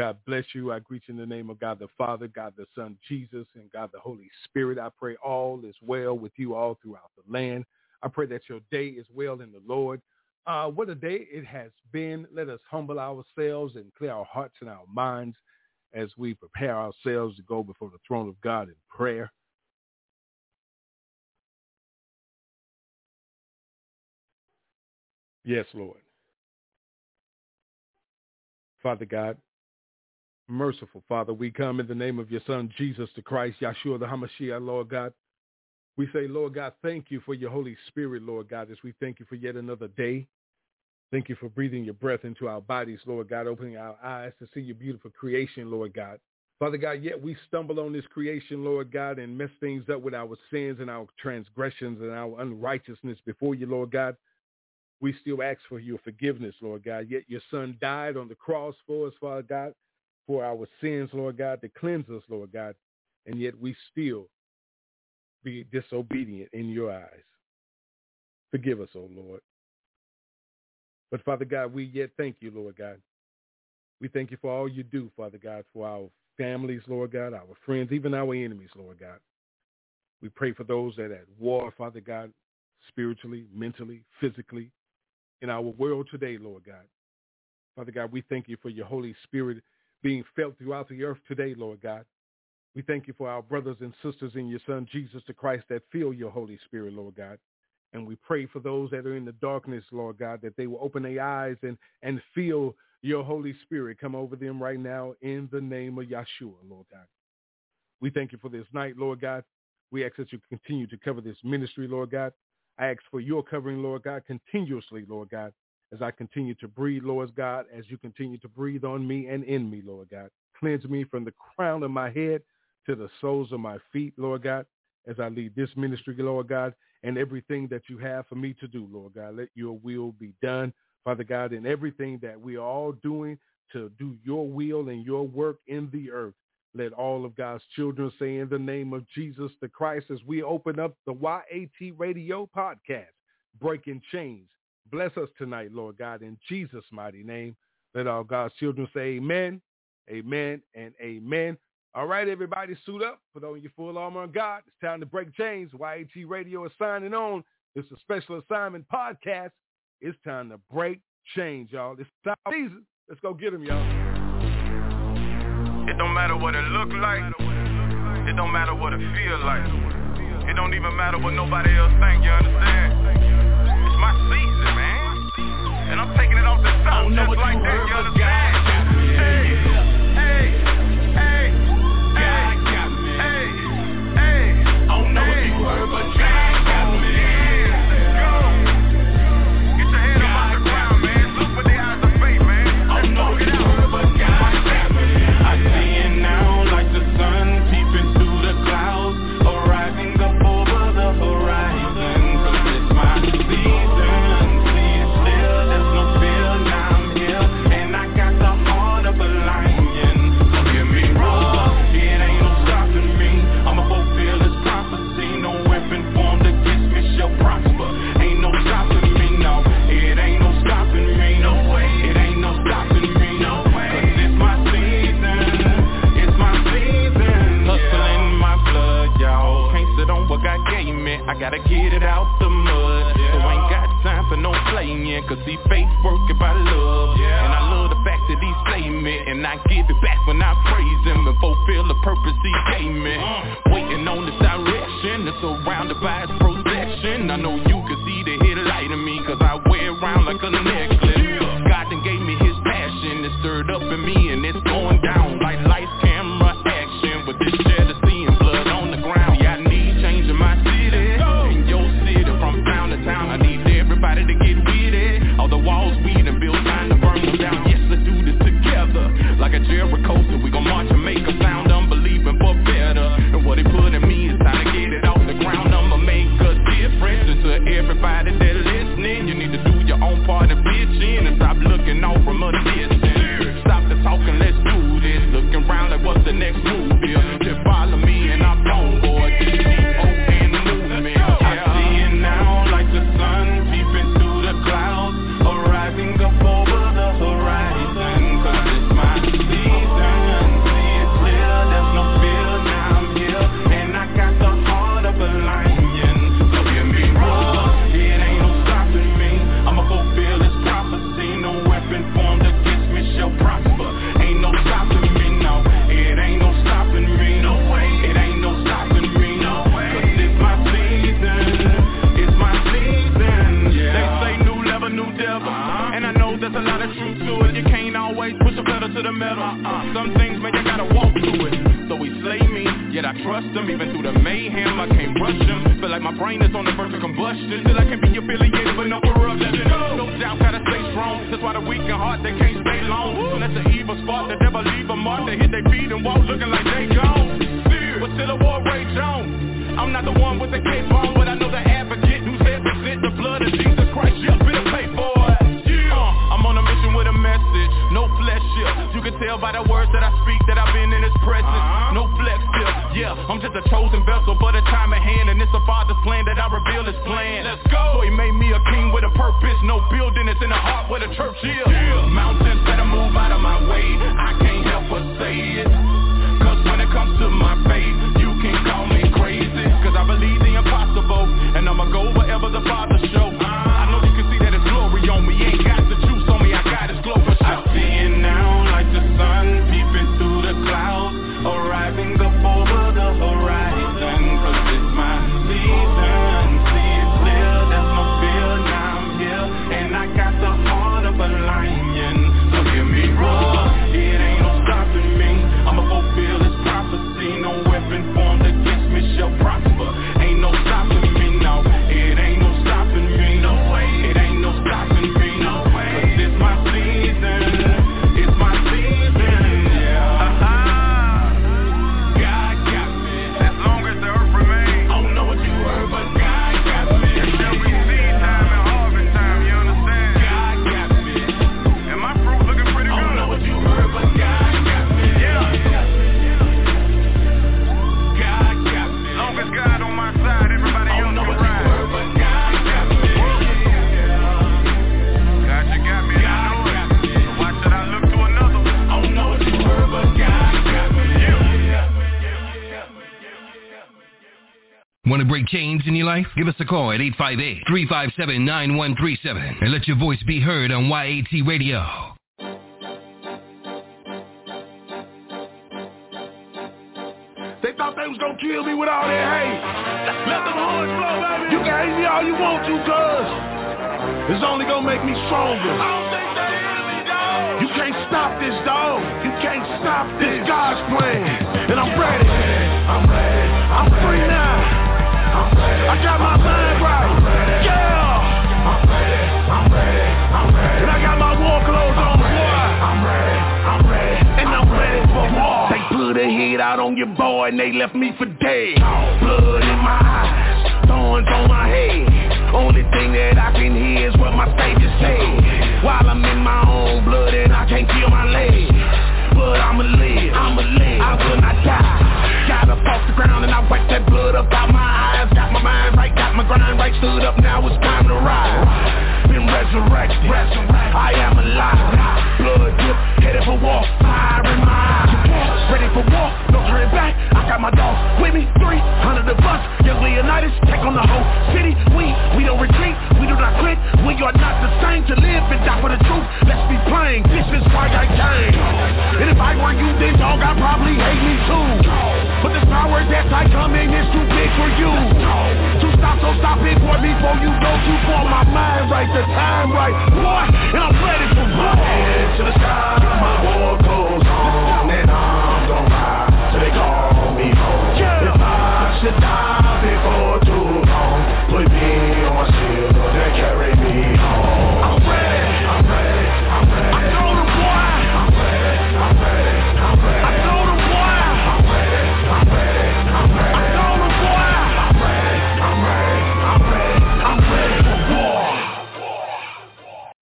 God bless you. I greet you in the name of God the Father, God the Son, Jesus, and God the Holy Spirit. I pray all is well with you all throughout the land. I pray that your day is well in the Lord. Uh, what a day it has been. Let us humble ourselves and clear our hearts and our minds as we prepare ourselves to go before the throne of God in prayer. Yes, Lord. Father God, merciful Father, we come in the name of your Son, Jesus the Christ, Yeshua the Hamashiach, Lord God. We say, Lord God, thank you for your Holy Spirit, Lord God, as we thank you for yet another day. Thank you for breathing your breath into our bodies, Lord God, opening our eyes to see your beautiful creation, Lord God. Father God, yet we stumble on this creation, Lord God, and mess things up with our sins and our transgressions and our unrighteousness before you, Lord God. We still ask for your forgiveness, Lord God. Yet your son died on the cross for us, Father God, for our sins, Lord God, to cleanse us, Lord God. And yet we still be disobedient in your eyes. Forgive us, O oh Lord. But Father God, we yet thank you, Lord God. We thank you for all you do, Father God, for our families, Lord God, our friends, even our enemies, Lord God. We pray for those that are at war, Father God, spiritually, mentally, physically, in our world today, Lord God. Father God, we thank you for your Holy Spirit being felt throughout the earth today, Lord God. We thank you for our brothers and sisters in your Son, Jesus the Christ, that feel your Holy Spirit, Lord God. And we pray for those that are in the darkness, Lord God, that they will open their eyes and, and feel your Holy Spirit come over them right now in the name of Yeshua, Lord God. We thank you for this night, Lord God. We ask that you continue to cover this ministry, Lord God. I ask for your covering, Lord God, continuously, Lord God, as I continue to breathe, Lord God, as you continue to breathe on me and in me, Lord God. Cleanse me from the crown of my head to the soles of my feet, Lord God, as I lead this ministry, Lord God, and everything that you have for me to do, Lord God. Let your will be done, Father God, in everything that we are all doing to do your will and your work in the earth. Let all of God's children say in the name of Jesus the Christ as we open up the YAT Radio podcast, Breaking Chains. Bless us tonight, Lord God, in Jesus' mighty name. Let all God's children say amen, amen, and amen. All right, everybody, suit up. Put on your full armor of God. It's time to break chains. YAT Radio is signing on. It's a special assignment podcast. It's time to break chains, y'all. It's time season. Let's go get them, y'all. It don't matter what it look like. It don't matter what it feel like. It don't even matter what nobody else think, you understand? It's my man. And I'm taking it off the top just like that, you understand? Chains in your life? Give us a call at 858-357-9137 and let your voice be heard on YAT Radio. They thought they was gonna kill me with all that hate. Let them horns blow, baby. You can hate me all you want to, cuz it's only gonna make me stronger. I don't think they hear me, dog. You can't stop this, dog. You can't stop this. God's plan. And I'm ready. I'm ready. I'm free now. Ready. Got my mind right. Yeah. I'm ready. I'm ready. I'm ready. And I got my war clothes on, boy. I'm ready. I'm ready. And I'm ready for war. They put a hit out on your boy and they left me for dead. Blood in my eyes, thorns on my head. Only thing that I can hear is what my savior said. While I'm in my own blood and I can't feel my legs. But I'ma live, I'ma live, I will not die. Got up off the ground and I wiped that grind right, stood up, now it's time to ride. Been resurrected, I am alive. Blood drip, headed for war, fire in my eyes. Ready for war, no turning back. I got my dogs with me, 300 of us. Young Leonidas, take on the whole city. We, we don't retreat, we do not quit. We are not the same to live and die for the truth. Let's be plain, this is why I came. And if I were you, then dog, I'd probably hate me too. But this power that I come in is too big for you. To stop, so stop it, boy, before you go too far. My mind right, the time right, boy, and I'm ready for. Head to the sky, my war goes on, and I'm gonna ride till they call me home. If I should die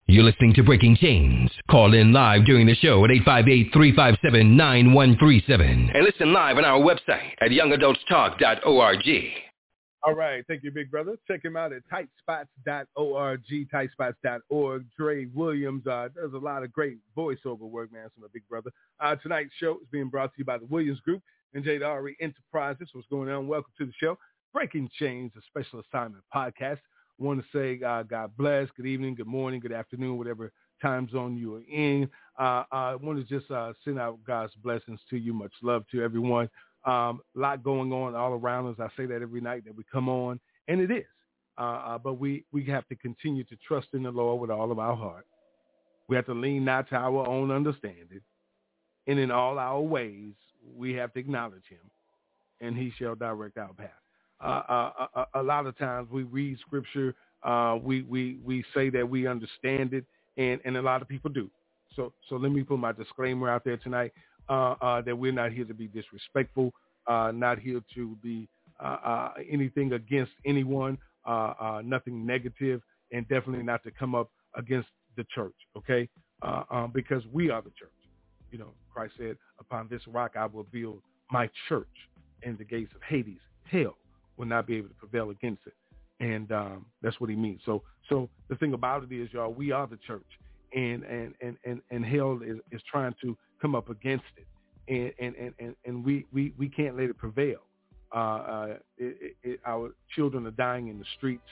You're listening to Breaking Chains. Call in live during the show at 858-357-9137 and listen live on our website at youngadultstalk.org. All right. Thank you, big brother. Check him out at tightspots.org, tightspots.org. Dre Williams uh, does a lot of great voiceover work, man, from the big brother. Uh, tonight's show is being brought to you by the Williams Group and Jade Ari Enterprises. What's going on? Welcome to the show. Breaking Chains, a special assignment podcast. Want to say uh, God bless, good evening, good morning, good afternoon, whatever time zone you are in. Uh, I want to just uh, send out God's blessings to you. Much love to everyone. Um, a lot going on all around us. I say that every night that we come on, and it is. Uh, uh, but we, we have to continue to trust in the Lord with all of our heart. We have to lean not to our own understanding. And in all our ways, we have to acknowledge him, and he shall direct our path. Uh, uh, a, a, lot of times we read scripture, uh, we, we, we say that we understand it, and, and a lot of people do. So, so let me put my disclaimer out there tonight uh, uh, that we're not here to be disrespectful, uh, not here to be anything against anyone, nothing negative, and definitely not to come up against the church, okay? Um, because we are the church. You know, Christ said, upon this rock I will build my church, and the gates of Hades, hell, will not be able to prevail against it. And um, that's what he means. So, so the thing about it is, y'all, we are the church, and and and and, and hell is, is trying to come up against it, and and and and we we we can't let it prevail. Uh, uh, it, it, our children are dying in the streets.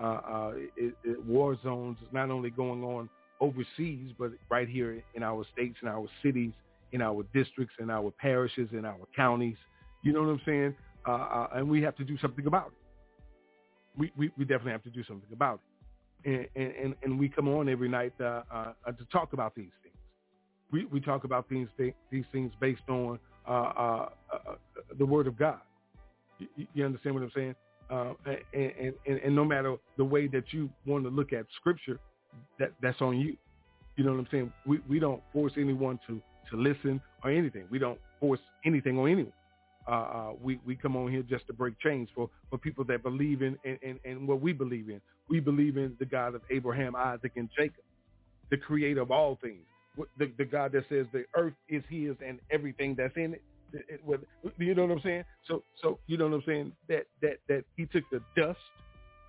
Uh, uh, it, war zones is not only going on overseas, but right here in our states, in our cities, in our districts, in our parishes, in our counties. You know what I'm saying? Uh, uh, and we have to do something about it. We, we, we definitely have to do something about it. And, and, and we come on every night uh, uh, to talk about these things. We, we talk about these, these things based on uh, the Word of God. You, you understand what I'm saying? and, and, and no matter the way that you want to look at Scripture, that that's on you. You know what I'm saying? We we don't force anyone to to listen or anything. We don't force anything on anyone. Uh, uh, we we come on here just to break chains for for people that believe in and what we believe in. We believe in the God of Abraham, Isaac, and Jacob, the Creator of all things. The the God that says the earth is His and everything that's in it. it, it you know what I'm saying? So so you know what I'm saying? That that that He took the dust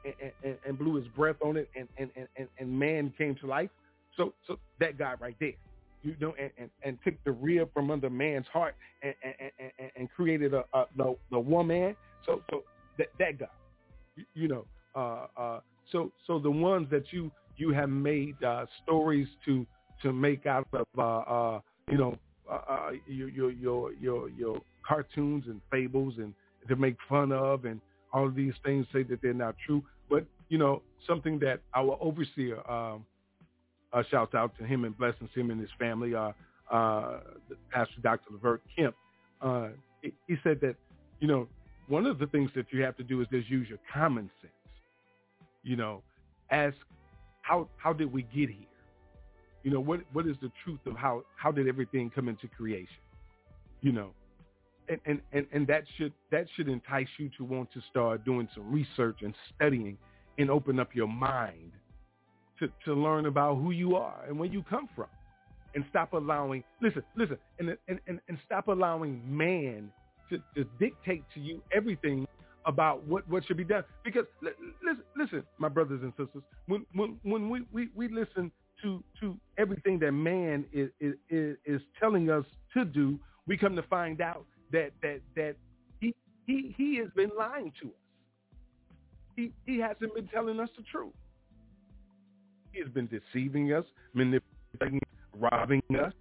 and, and, and blew his breath on it, and, and, and, and man came to life. So so that guy right there, you know, and, and, and took the rib from under man's heart and and, and, and created a, a the the woman. So so that that guy, you, you know, uh, uh, so so the ones that you you have made uh, stories to to make out of uh, uh, you know uh, uh, your, your your your your cartoons and fables and to make fun of and all of these things say that they're not true. But, you know, something that our overseer um, uh, shouts out to him and blessings him and his family, uh, uh, Pastor Dr. Levert Kemp, uh, he, said that, you know, one of the things that you have to do is just use your common sense. You know, ask how how did we get here? You know, what what is the truth of how how did everything come into creation? You know, and, and, and, and that should that should entice you to want to start doing some research and studying and open up your mind to, to learn about who you are and where you come from and stop allowing listen listen and and, and, and stop allowing man to, to dictate to you everything about what, what should be done because listen listen my brothers and sisters when when when we, we, we listen to to everything that man is, is is telling us to do we come to find out that that that he he he has been lying to us. He he hasn't been telling us the truth. He has been deceiving us, manipulating, robbing us,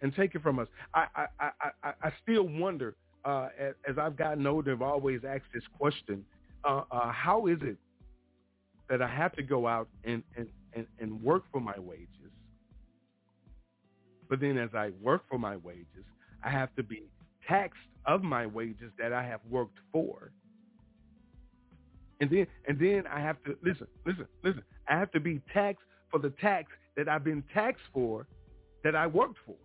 and taking from us. I I I I, still wonder uh, as, as, I've gotten older. I've always asked this question: uh, uh, How is it that I have to go out and and, and, and work for my wages? But then as I work for my wages, I have to be taxed of my wages that I have worked for. And then and then I have to listen, listen, listen. I have to be taxed for the tax that I've been taxed for that I worked for.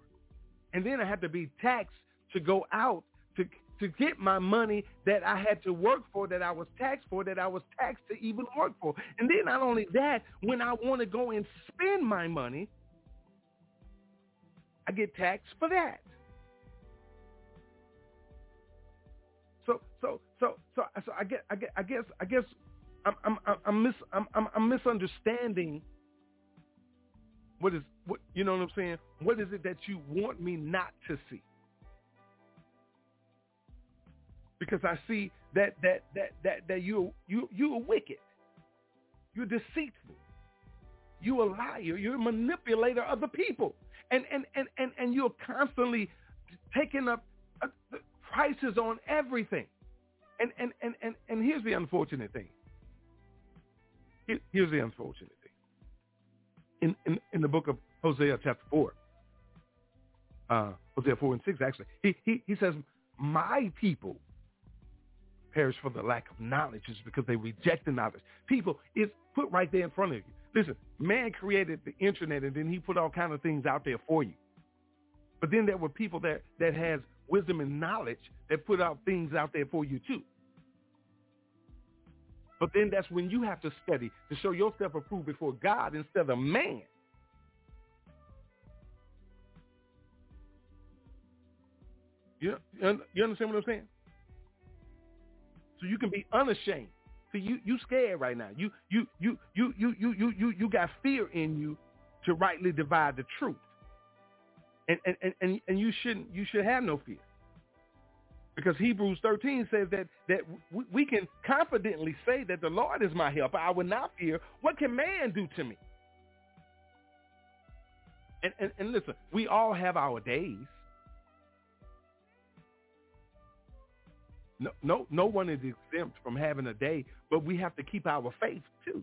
And then I have to be taxed to go out to to get my money that I had to work for, that I was taxed for, that I was taxed to even work for. And then not only that, when I want to go and spend my money, I get taxed for that. So so so so so I get I get I guess I guess I'm I'm I'm mis I'm I'm, I'm misunderstanding what is what you know what I'm saying? What is it that you want me not to see? Because I see that that that that that you you you are wicked. You're deceitful. You're a liar. You're a manipulator of the people. And and and and, and you're constantly taking up uh, prices on everything. And, and, and, and, and here's the unfortunate thing. Here's the unfortunate. In, in, in the book of Hosea chapter 4, uh, Hosea 4 and 6 actually, he, he, he says, my people perish for the lack of knowledge is because they reject the knowledge. People, it's put right there in front of you. Listen, man created the internet and then he put all kind of things out there for you. But then there were people that, that has wisdom and knowledge that put out things out there for you too. But then that's when you have to study to show yourself approved before God instead of man. You, you understand what I'm saying? So you can be unashamed. See, you you scared right now. You you you you you you you you you got fear in you to rightly divide the truth. And and and and you shouldn't you should have no fear. Because Hebrews 13 says that that we can confidently say that the Lord is my helper. I will not fear. What can man do to me? And, and, and listen, we all have our days. No, no, no one is exempt from having a day, but we have to keep our faith too.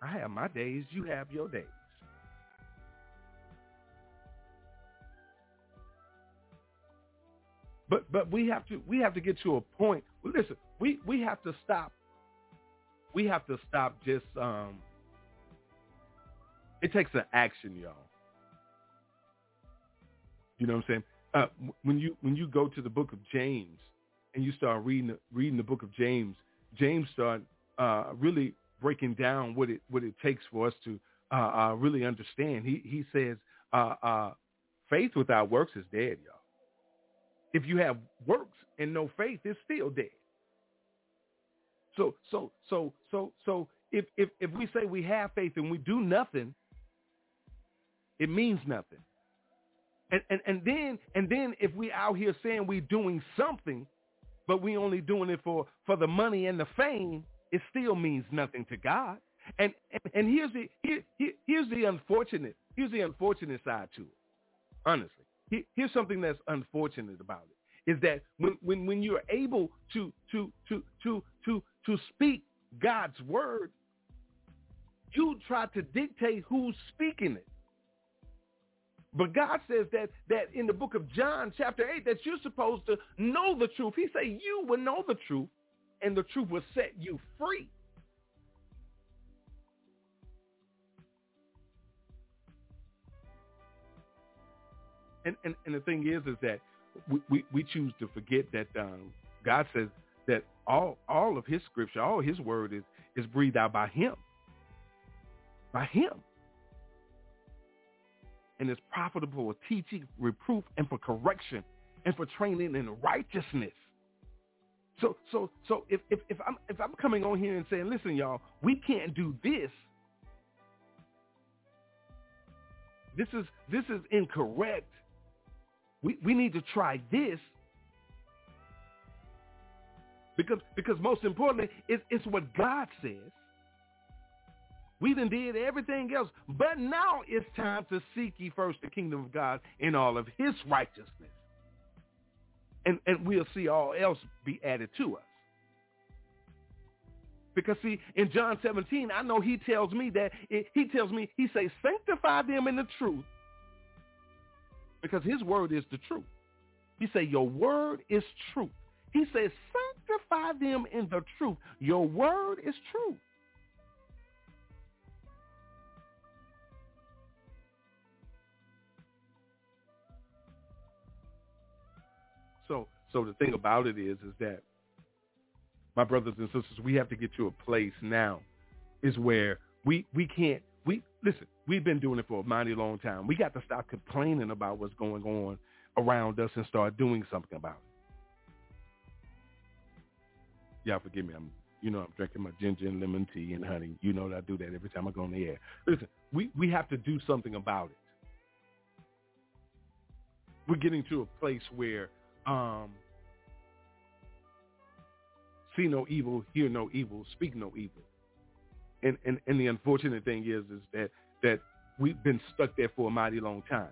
I have my days, you have your days. But but we have to we have to get to a point. Listen, we we have to stop. We have to stop just um it takes an action, y'all. You know what I'm saying? Uh, when you when you go to the book of James and you start reading reading the book of James, James start uh, really breaking down what it what it takes for us to uh, uh really understand. He he says uh, uh, faith without works is dead, y'all. If you have works and no faith, it's still dead. So so so so so if if if we say we have faith and we do nothing, it means nothing. And, and, and then and then if we out here saying we doing something, but we only doing it for, for the money and the fame, it still means nothing to God. And and, and here's the here, here, here's the unfortunate here's the unfortunate side to it. Honestly, here's something that's unfortunate about it is that when, when, when you're able to to to to to to speak God's word, you try to dictate who's speaking it. But God says that that in the book of John, chapter 8, that you're supposed to know the truth. He said you will know the truth, and the truth will set you free. And, and, and the thing is, is that we, we, we choose to forget that um, God says that all all of his scripture, all his word is, is breathed out by him. By him and is profitable for teaching, reproof, and for correction, and for training in righteousness. So, so, so if, if, if I'm if I'm coming on here and saying, listen, y'all, we can't do this. This is this is incorrect. We we need to try this. Because because most importantly, it's, it's what God says. We done did everything else. But now it's time to seek ye first the kingdom of God in all of his righteousness. And, and we'll see all else be added to us. Because see, in John 17, I know he tells me that, it, he tells me, he says, sanctify them in the truth. Because his word is the truth. He say, your word is truth. He says, sanctify them in the truth. Your word is truth. So so the thing about it is is that my brothers and sisters, we have to get to a place now is where we we can't we listen, we've been doing it for a mighty long time. We got to stop complaining about what's going on around us and start doing something about it. Y'all forgive me. I'm you know, I'm drinking my ginger and lemon tea and honey. You know that I do that every time I go on the air. Listen, we, we have to do something about it. We're getting to a place where um, see no evil, hear no evil, speak no evil. And, and and the unfortunate thing is is that that we've been stuck there for a mighty long time.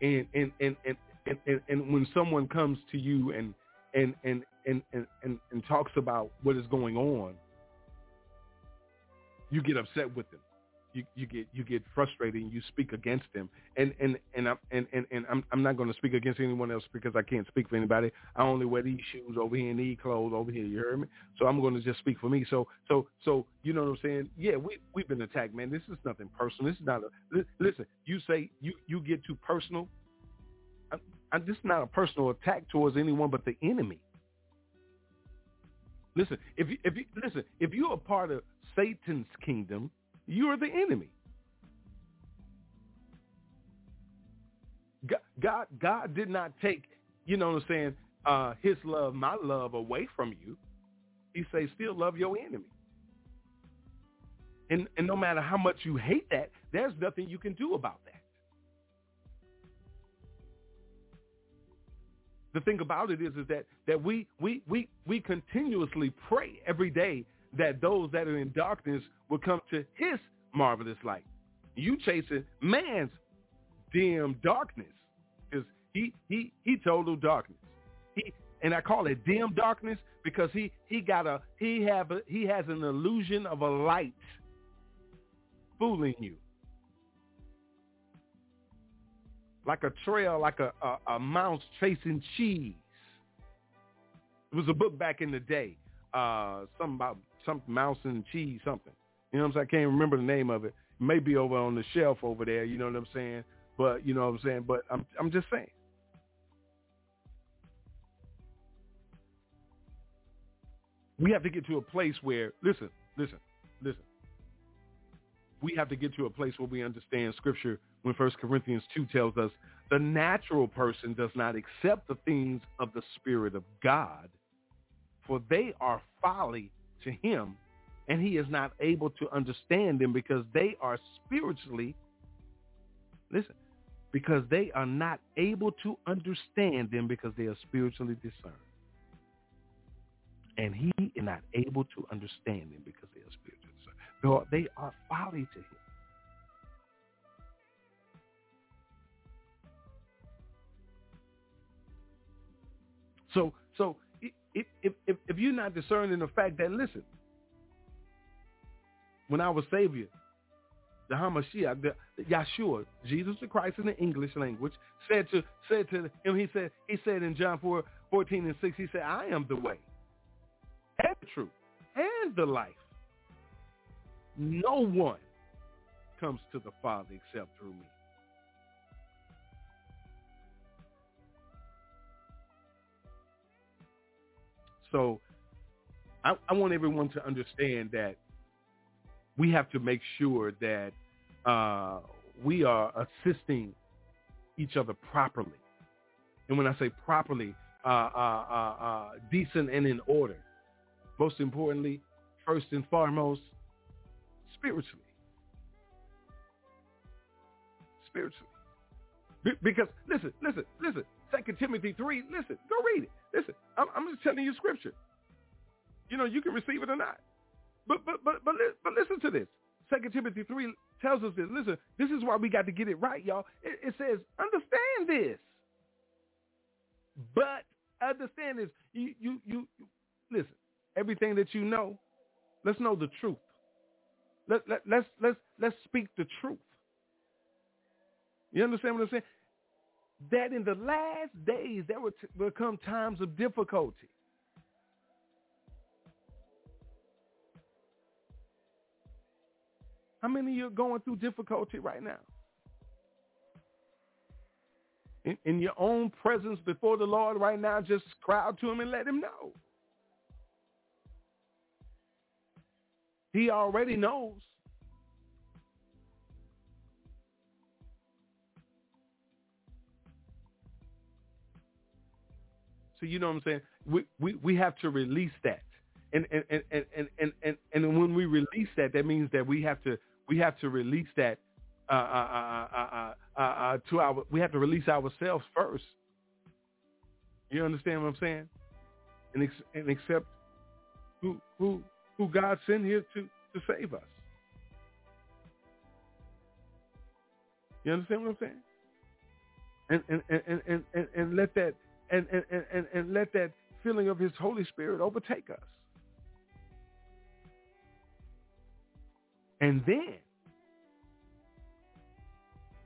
And and and and, and, and, and when someone comes to you and and and, and, and, and, and talks about what is going on, you get upset with them. You, you get you get frustrated and you speak against them and and and I'm and, and, and I'm I'm not going to speak against anyone else because I can't speak for anybody. I only wear these shoes over here and these clothes over here. You heard me? So I'm going to just speak for me. So so so you know what I'm saying? Yeah, we we've been attacked, man. This is nothing personal. This is not a listen. You say you you get too personal. I, I, this is not a personal attack towards anyone but the enemy. Listen, if you, if you listen, if you're a part of Satan's kingdom, you are the enemy. God, God, God did not take, you know what I'm saying, uh, his love, my love away from you. He says, still love your enemy. And, and no matter how much you hate that, there's nothing you can do about that. The thing about it is, is that, that we, we, we, we continuously pray every day that those that are in darkness will come to his marvelous light. You chasing man's dim darkness because he he he total darkness. He and I call it dim darkness because he he got a he have a, he has an illusion of a light fooling you. Like a trail, like a, a, a mouse chasing cheese. It was a book back in the day. Uh, something about some mouse and cheese, something. You know what I'm saying? I can't remember the name of it. it. May be over on the shelf over there. You know what I'm saying? But you know what I'm saying? But I'm I'm just saying. We have to get to a place where listen, listen, listen. We have to get to a place where we understand Scripture when First Corinthians two tells us the natural person does not accept the things of the Spirit of God, for they are folly to him, and he is not able to understand them because they are spiritually, listen, because they are not able to understand them because they are spiritually discerned. And he is not able to understand them because they are spiritually discerned. They are folly to him. So, so if, if, if you're not discerning the fact that, listen, when our Savior, the Hamashiach, the, the Yeshua, Jesus the Christ in the English language, said to said to him, he said, he said in John 4, 14 and 6, he said, I am the way and the truth and the life. No one comes to the Father except through me. So I, I want everyone to understand that we have to make sure that uh, we are assisting each other properly. And when I say properly, uh, uh, uh, uh decent and in order. Most importantly, first and foremost, spiritually. Spiritually. Be- because, listen, listen, listen. Second Timothy 3, listen, go read it. Listen, I'm, I'm just telling you scripture. You know, you can receive it or not. But but but but but listen to this. Second Timothy three tells us this. Listen, this is why we got to get it right, y'all. It, it says, understand this. But understand this. You, you you listen. Everything that you know, let's know the truth. Let, let let's let's let's speak the truth. You understand what I'm saying? That in the last days there will, come times of difficulty. How many of you are going through difficulty right now? In, in, your own presence before the Lord right now, just cry out to him and let him know. He already knows. So you know what I'm saying? We we, we have to release that. And and, and, and, and, and, and when we release that, that means that we have to we have to release that uh, uh, uh, uh, uh, to our we have to release ourselves first. You understand what I'm saying? And ex- and accept who who who God sent here to to save us. You understand what I'm saying? And and and and, and, and let that and, and, and, and let that feeling of his Holy Spirit overtake us. And then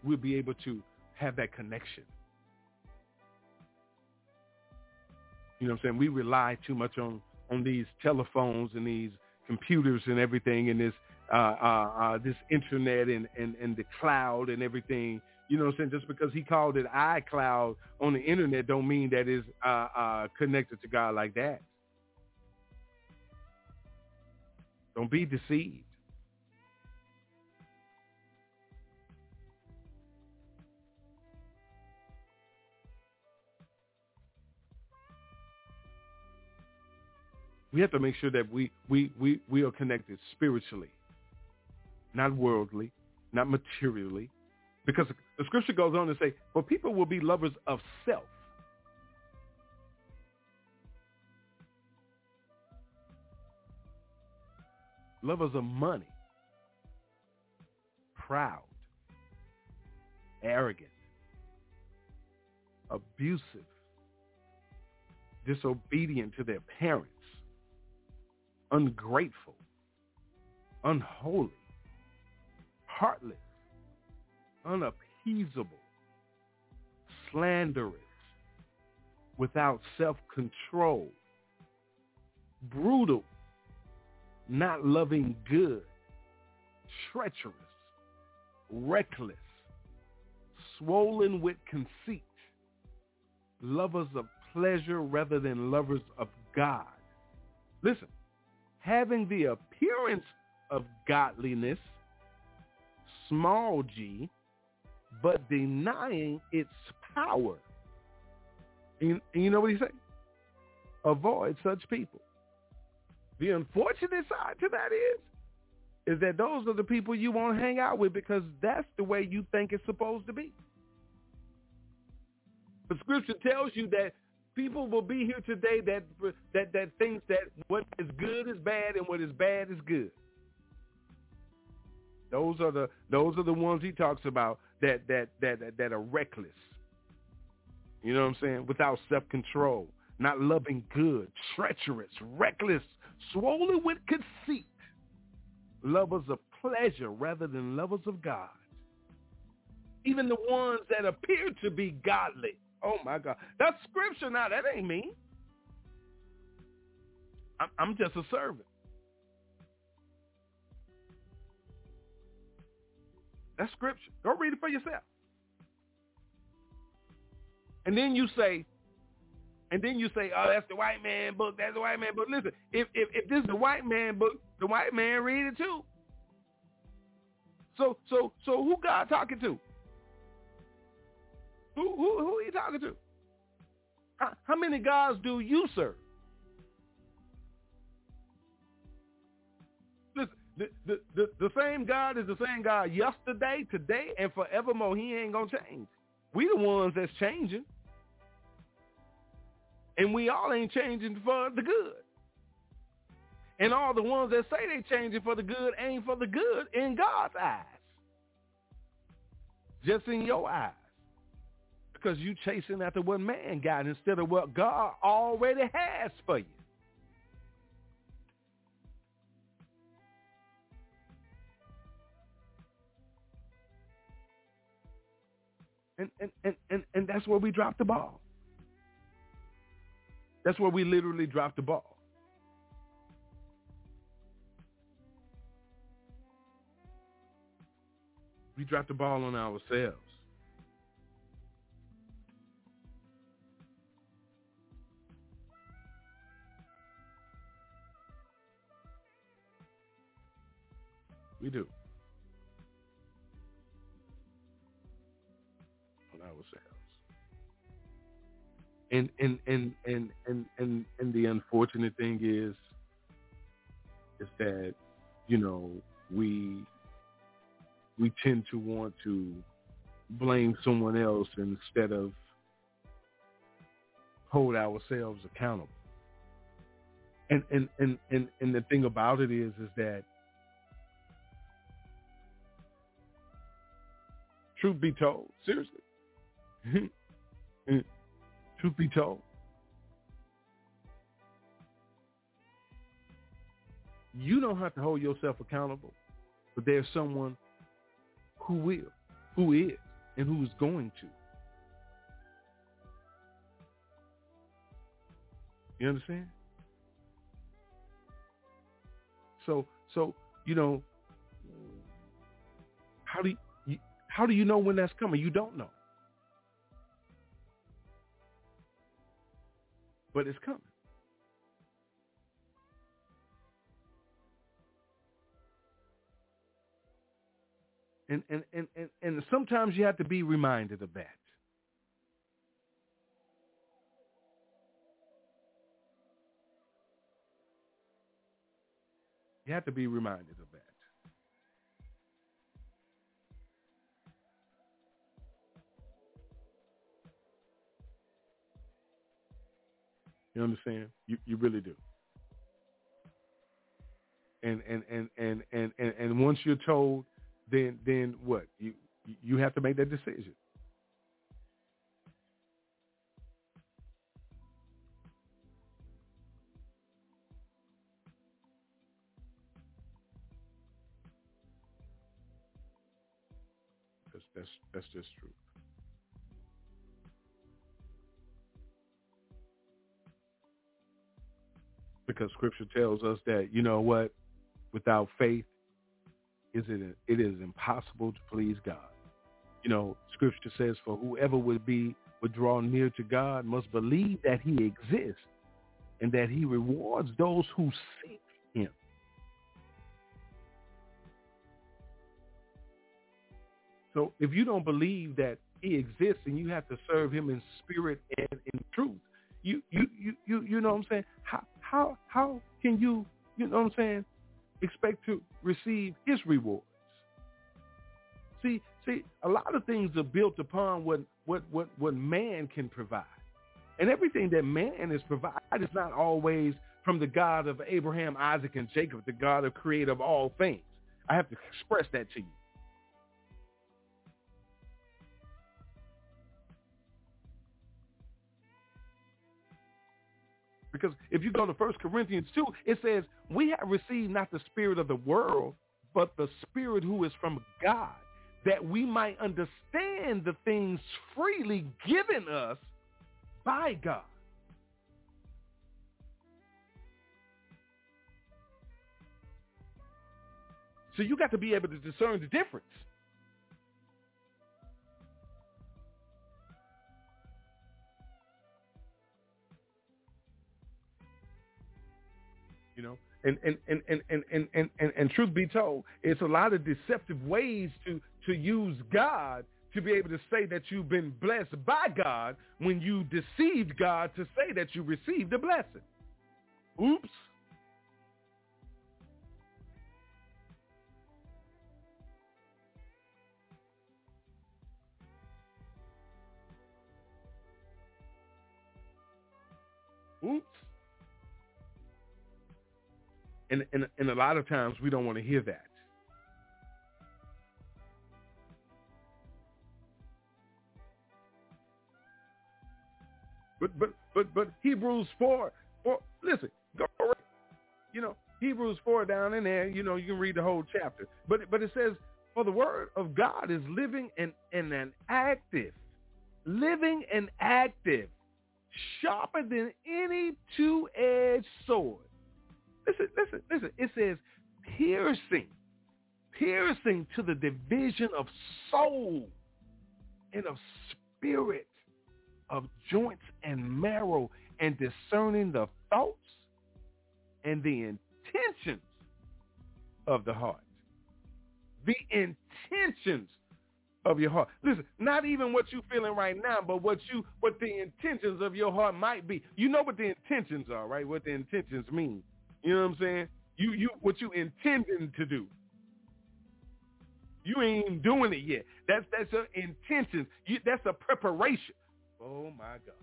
we'll be able to have that connection. You know what I'm saying? We rely too much on, on these telephones and these computers and everything and this uh, uh, uh, this internet and, and, and the cloud and everything. You know what I'm saying? Just because he called it iCloud on the internet don't mean that it's uh, uh, connected to God like that. Don't be deceived. We have to make sure that we, we, we, we are connected spiritually, not worldly, not materially. Because the scripture goes on to say, for people will be lovers of self. Lovers of money, proud, arrogant, abusive, disobedient to their parents, ungrateful, unholy, heartless, unappeasable, slanderous, without self-control, brutal, not loving good, treacherous, reckless, swollen with conceit, lovers of pleasure rather than lovers of God. Listen, having the appearance of godliness, small g, but denying its power. And, you know what he said? Avoid such people. The unfortunate side to that is, is that those are the people you won't hang out with because that's the way you think it's supposed to be. But scripture tells you that people will be here today that that that thinks that what is good is bad and what is bad is good. Those are the those are the ones he talks about that that that that, that are reckless. You know what I'm saying? Without self-control, not loving good, treacherous, reckless, swollen with conceit, lovers of pleasure rather than lovers of God. Even the ones that appear to be godly Oh my God, that's scripture now. That ain't me. I'm, I'm just a servant. That's scripture. Go read it for yourself. And then you say, and then you say, oh, that's the white man book. That's the white man book. Listen, if, if, if this is the white man book, the white man read it too. So, so, so who God talking to? Who, who, who are you talking to? How, how many gods do you serve? The, the, the, same God is the same God yesterday, today, and forevermore. He ain't going to change. We the ones that's changing. And we all ain't changing for the good. And all the ones that say they changing for the good ain't for the good in God's eyes. Just in your eyes because you chasing after what man got instead of what God already has for you. And, and, and, and, and that's where we dropped the ball. That's where we literally dropped the ball. We dropped the ball on ourselves. We do. And and and and and and, and the unfortunate thing is is that, you know, we we tend to want to blame someone else instead of hold ourselves accountable. And and, and, and, and the thing about it is is that Truth be told, seriously. Truth be told. You don't have to hold yourself accountable But there's someone who will, who is, and who is going to. You understand? So, so you know, how do you, how do you know when that's coming? You don't know, but it's coming. And, and, and, and, and sometimes you have to be reminded of that. You have to be reminded of You understand? You you really do. And and and and and and, and once you're told, then then what? You you have to make that decision. That's that's that's just true. Because Scripture tells us that you know what, without faith, is it it is impossible to please God. You know, Scripture says, "For whoever would be would draw near to God must believe that He exists, and that He rewards those who seek Him." So if you don't believe that he exists and you have to serve him in spirit and in truth, you you you you, you know what I'm saying? How how how can you you know what I'm saying? Expect to receive his rewards. See see a lot of things are built upon what what what what man can provide. And everything that man is provided is not always from the God of Abraham, Isaac, and Jacob, the God of creator of all things. I have to express that to you. Because if you go to 1 Corinthians 2, it says, we have received not the spirit of the world, but the spirit who is from God, that we might understand the things freely given us by God. So you got to be able to discern the difference. You know? And and and and and and, and, and, and truth be told it's a lot of deceptive ways to to use god to be able to say that you've been blessed by god when you deceived god to say that you received a blessing. Oops. oops and, and, and a lot of times we don't want to hear that. But but but but Hebrews four four listen, go you know, Hebrews four down in there, you know, you can read the whole chapter. But but it says, For the word of God is living and, and an active, living and active, sharper than any two edged sword Listen, listen, listen. It says piercing, piercing to the division of soul and of spirit, of joints and marrow, and discerning the thoughts and the intentions of the heart. The intentions of your heart. Listen, not even what you're feeling right now, but what you what the intentions of your heart might be. You know what the intentions are, right? What the intentions mean. You know what I'm saying? You you what you intending to do. You ain't doing it yet. That's that's your intentions. You, that's a preparation. Oh my God.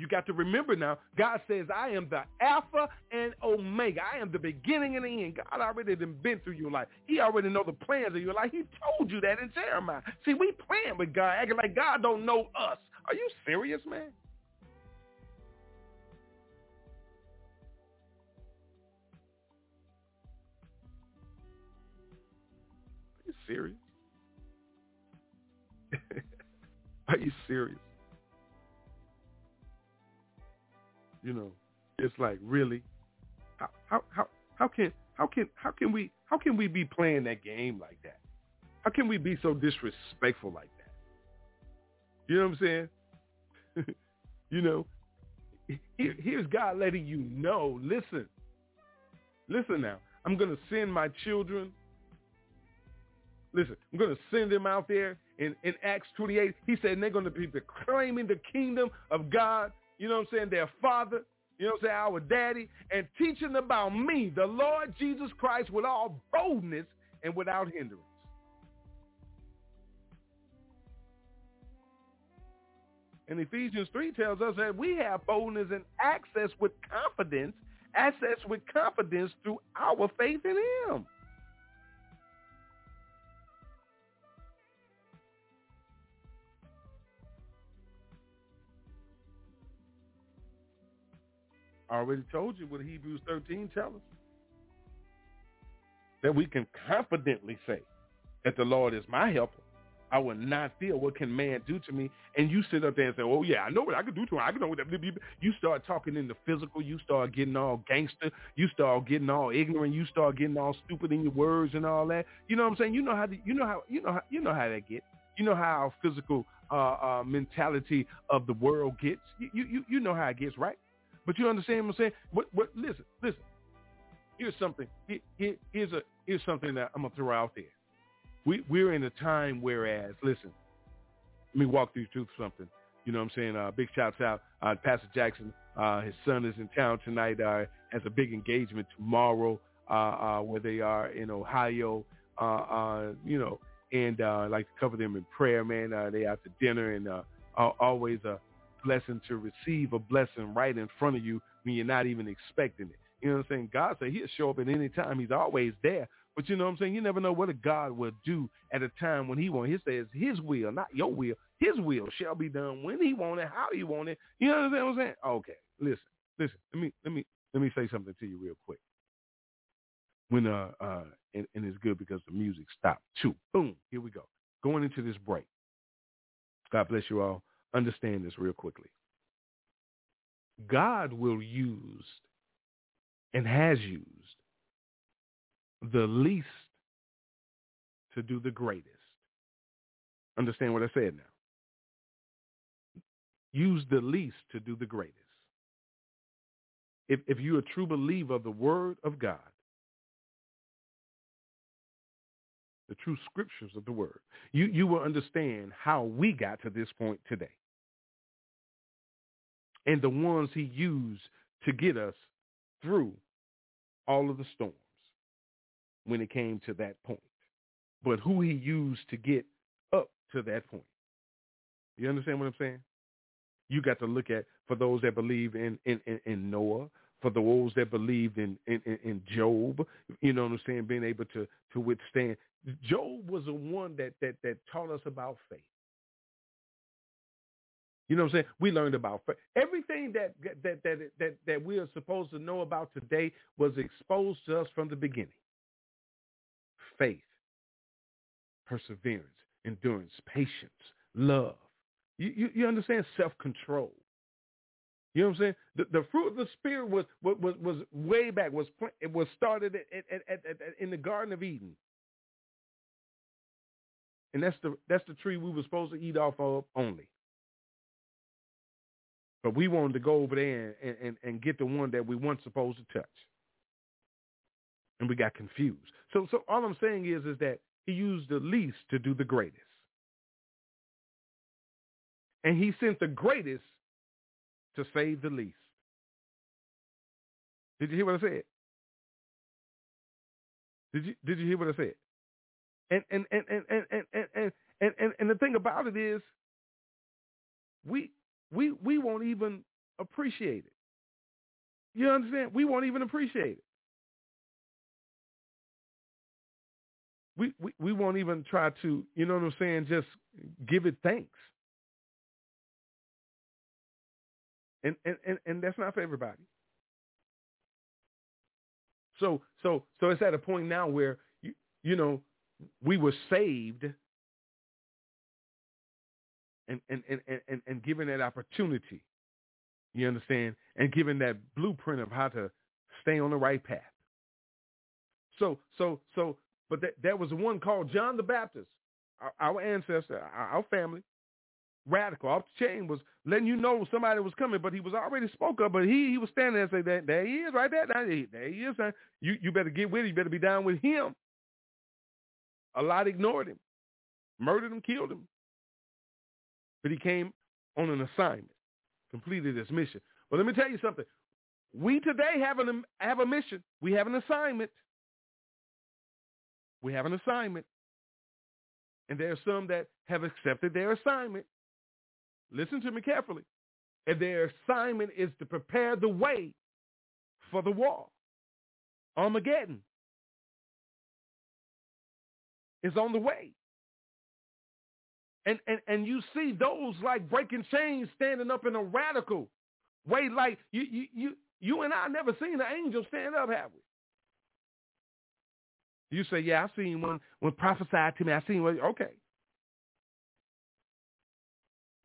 You got to remember now, God says, I am the Alpha and Omega. I am the beginning and the end. God already done been through your life. He already know the plans of your life. He told you that in Jeremiah. See, we playing with God, acting like God don't know us. Are you serious, man? Serious? Are you serious? You know, it's like really, how how how how can how can how can we how can we be playing that game like that? How can we be so disrespectful like that? You know what I'm saying? you know, here, here's God letting you know. Listen, listen now. I'm gonna send my children. Listen, I'm gonna send them out there in, in Acts 28. He said they're gonna be proclaiming the kingdom of God you know what I'm saying, their father, you know what I'm saying, our daddy, and teaching about me, the Lord Jesus Christ, with all boldness and without hindrance. And Ephesians 3 tells us that we have boldness and access with confidence, access with confidence through our faith in him. I already told you what Hebrews 13 tells us. That we can confidently say that the Lord is my helper. I will not fear what can man do to me. And you sit up there and say, oh, yeah, I know what I can do to him. I can know what that You start talking in the physical. You start getting all gangster. You start getting all ignorant. You start getting all stupid in your words and all that. You know what I'm saying? You know how, the, you know how, you know how, you know how that gets. You know how our physical uh, uh, mentality of the world gets. You, you, you know how it gets, right? But you understand what I'm saying? What, what, listen, listen. Here's something. Here, here's a here's something that I'm gonna throw out there. We we're in a time whereas, listen, let me walk through through something. You know what I'm saying? Uh, big shouts out uh, Pastor Jackson. Uh, his son is in town tonight. Uh, has a big engagement tomorrow uh, uh, where they are in Ohio. Uh, you know, and uh, I like to cover them in prayer, man. They out to dinner and always a blessing to receive a blessing right in front of you when you're not even expecting it. You know what I'm saying? God said he'll show up at any time. He's always there. But you know what I'm saying? You never know what a God will do at a time when he wants. He says his will, not your will. His will shall be done when he want it, how he want it. You know what I'm saying? Okay, listen, listen. Let me let me let me say something to you real quick. When uh uh and, and it's good because the music stopped too. Boom, here we go. Going into this break. God bless you all understand this real quickly. God will use and has used the least to do the greatest. Understand what I said now. Use the least to do the greatest. If, if you're a true believer of the word of God, the true scriptures of the word, you, you will understand how we got to this point today and the ones he used to get us through all of the storms when it came to that point. But who he used to get up to that point. You understand what I'm saying? You got to look at for those that believe in in, in, in Noah, for those that believed in, in in Job, you know what I'm saying, being able to to withstand. Job was the one that that that taught us about faith. You know what I'm saying? We learned about faith. everything that that that that that we are supposed to know about today was exposed to us from the beginning. Faith, perseverance, endurance, patience, love. You you, you understand self-control. You know what I'm saying? The, the fruit of the spirit was was was way back was it was started at, at, at, in the Garden of Eden, and that's the that's the tree we were supposed to eat off of only. But we wanted to go over there and, and, and get the one that we weren't supposed to touch. And we got confused. So so all I'm saying is is that he used the least to do the greatest. And he sent the greatest to say the least. Did you hear what I said? Did you did you hear what I said? And and and and and and and and, and, and the thing about it is we we we won't even appreciate it. You understand? We won't even appreciate it. We, we, we won't even try to, you know what I'm saying, just give it thanks. And, and, and, and that's not for everybody. So so so it's at a point now where you you know we were saved and, and, and, and, and given that opportunity, you understand, and given that blueprint of how to stay on the right path. So, so, so, but that, there was one called John the Baptist, our, our ancestor, our, our family, radical, off the chain, was letting you know somebody was coming, but he was already spoke up, but he, he was standing there and say, there, there he is right there, there he, there he is, son. You, you better get with him, you better be down with him. A lot ignored him, murdered him, killed him. But he came on an assignment, completed his mission. But let me tell you something. We today have, an, have a mission. We have an assignment. We have an assignment. And there are some that have accepted their assignment. Listen to me carefully. And their assignment is to prepare the way for the war. Armageddon is on the way. And, and, and you see those like breaking chains standing up in a radical way like you, you, you, you and I never seen an angel stand up, have we? You say, yeah, I've seen one when prophesied to me. I've seen one. Okay.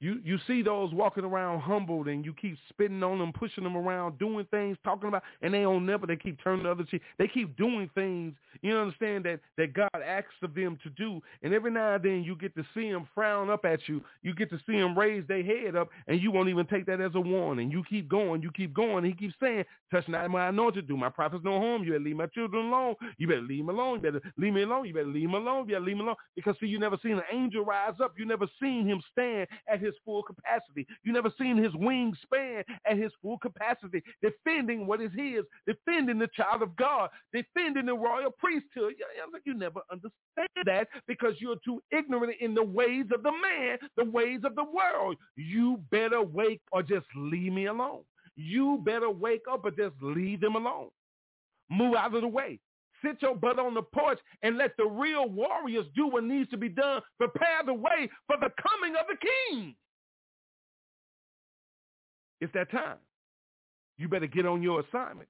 You you see those walking around humbled and you keep spitting on them, pushing them around, doing things, talking about, and they don't never, they keep turning the other cheek. They keep doing things, you understand, that, that God asks of them to do. And every now and then you get to see them frown up at you. You get to see them raise their head up and you won't even take that as a warning. You keep going, you keep going. He keeps saying, touch not my anointed, do my prophets no harm. You better leave my children alone. You better leave them alone. You better leave me alone. You better leave them alone. You better leave them alone. Because see, you never seen an angel rise up. You never seen him stand at his full capacity. You never seen his wings span at his full capacity, defending what is his, defending the child of God, defending the royal priesthood. You, you never understand that because you're too ignorant in the ways of the man, the ways of the world. You better wake or just leave me alone. You better wake up or just leave them alone. Move out of the way sit your butt on the porch and let the real warriors do what needs to be done. Prepare the way for the coming of the king. It's that time. You better get on your assignment.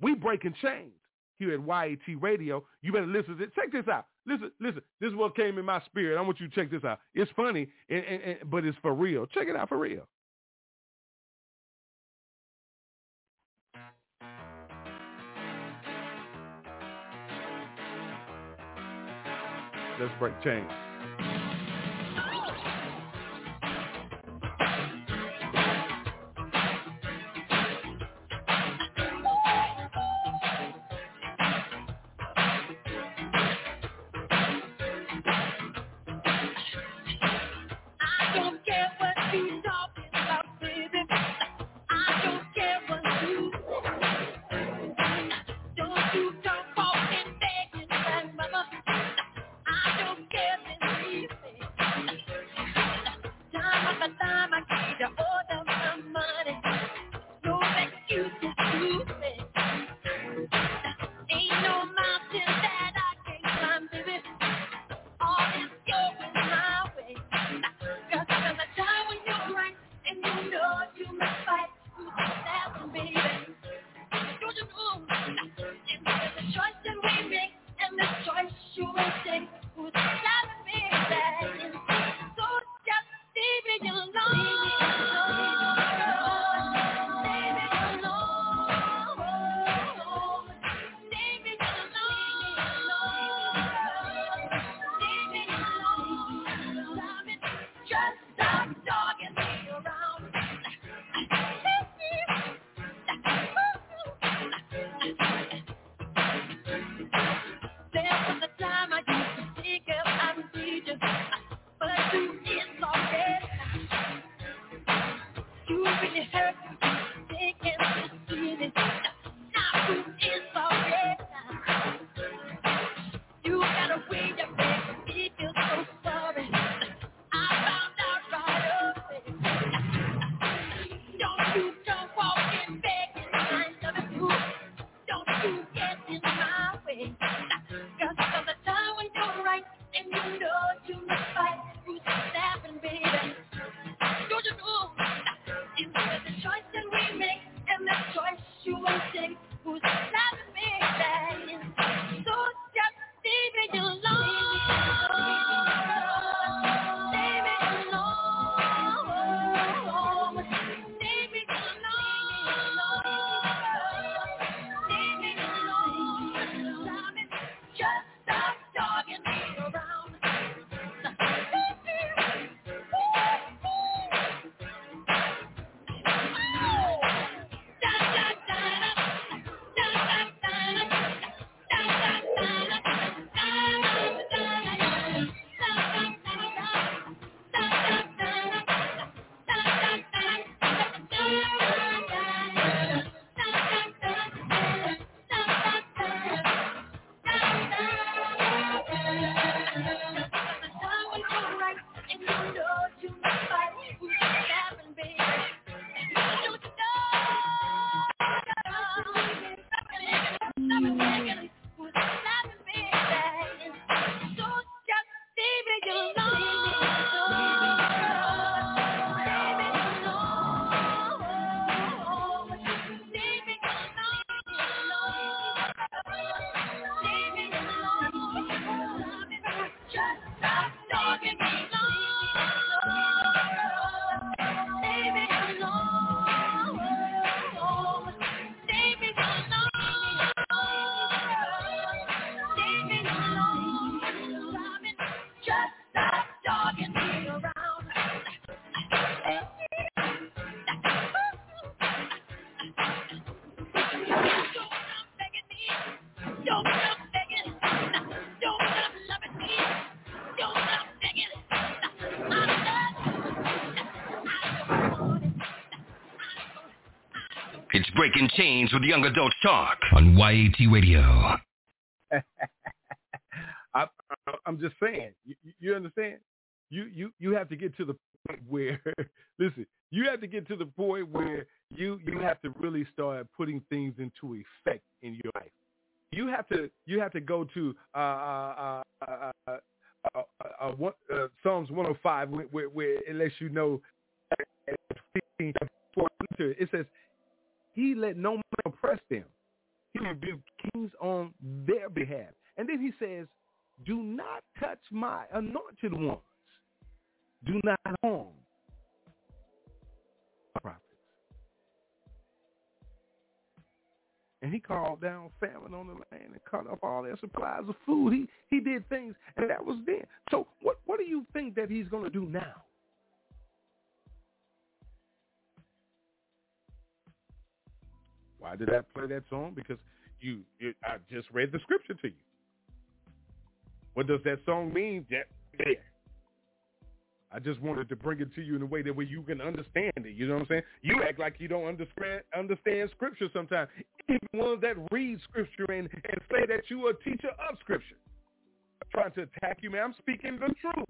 We breaking chains here at YAT Radio. You better listen to it. Check this out. Listen, listen. This is what came in my spirit. I want you to check this out. It's funny, and, and, and, but it's for real. Check it out for real. Let's break chains. Breaking Chains with Young Adult Talk on YAT Radio. I, am just saying, you, you understand? You, you, you have to get to the point where, listen, you have to get to the point where you, you have to really start putting things into effect in your life. You have to, you have to go to uh, uh, uh, uh, uh, uh, one, uh, Psalms 105 where, where, where it lets you know supplies of food. He he did things, and that was then. So what what do you think that he's going to do now? Why did I play that song? Because you, you I just read the scripture to you. What does that song mean? That there. I just wanted to bring it to you in a way that way you can understand it. You know what I'm saying? You act like you don't understand understand scripture sometimes. Even ones that read scripture and, and say that you are a teacher of scripture. I'm trying to attack you, man. I'm speaking the truth.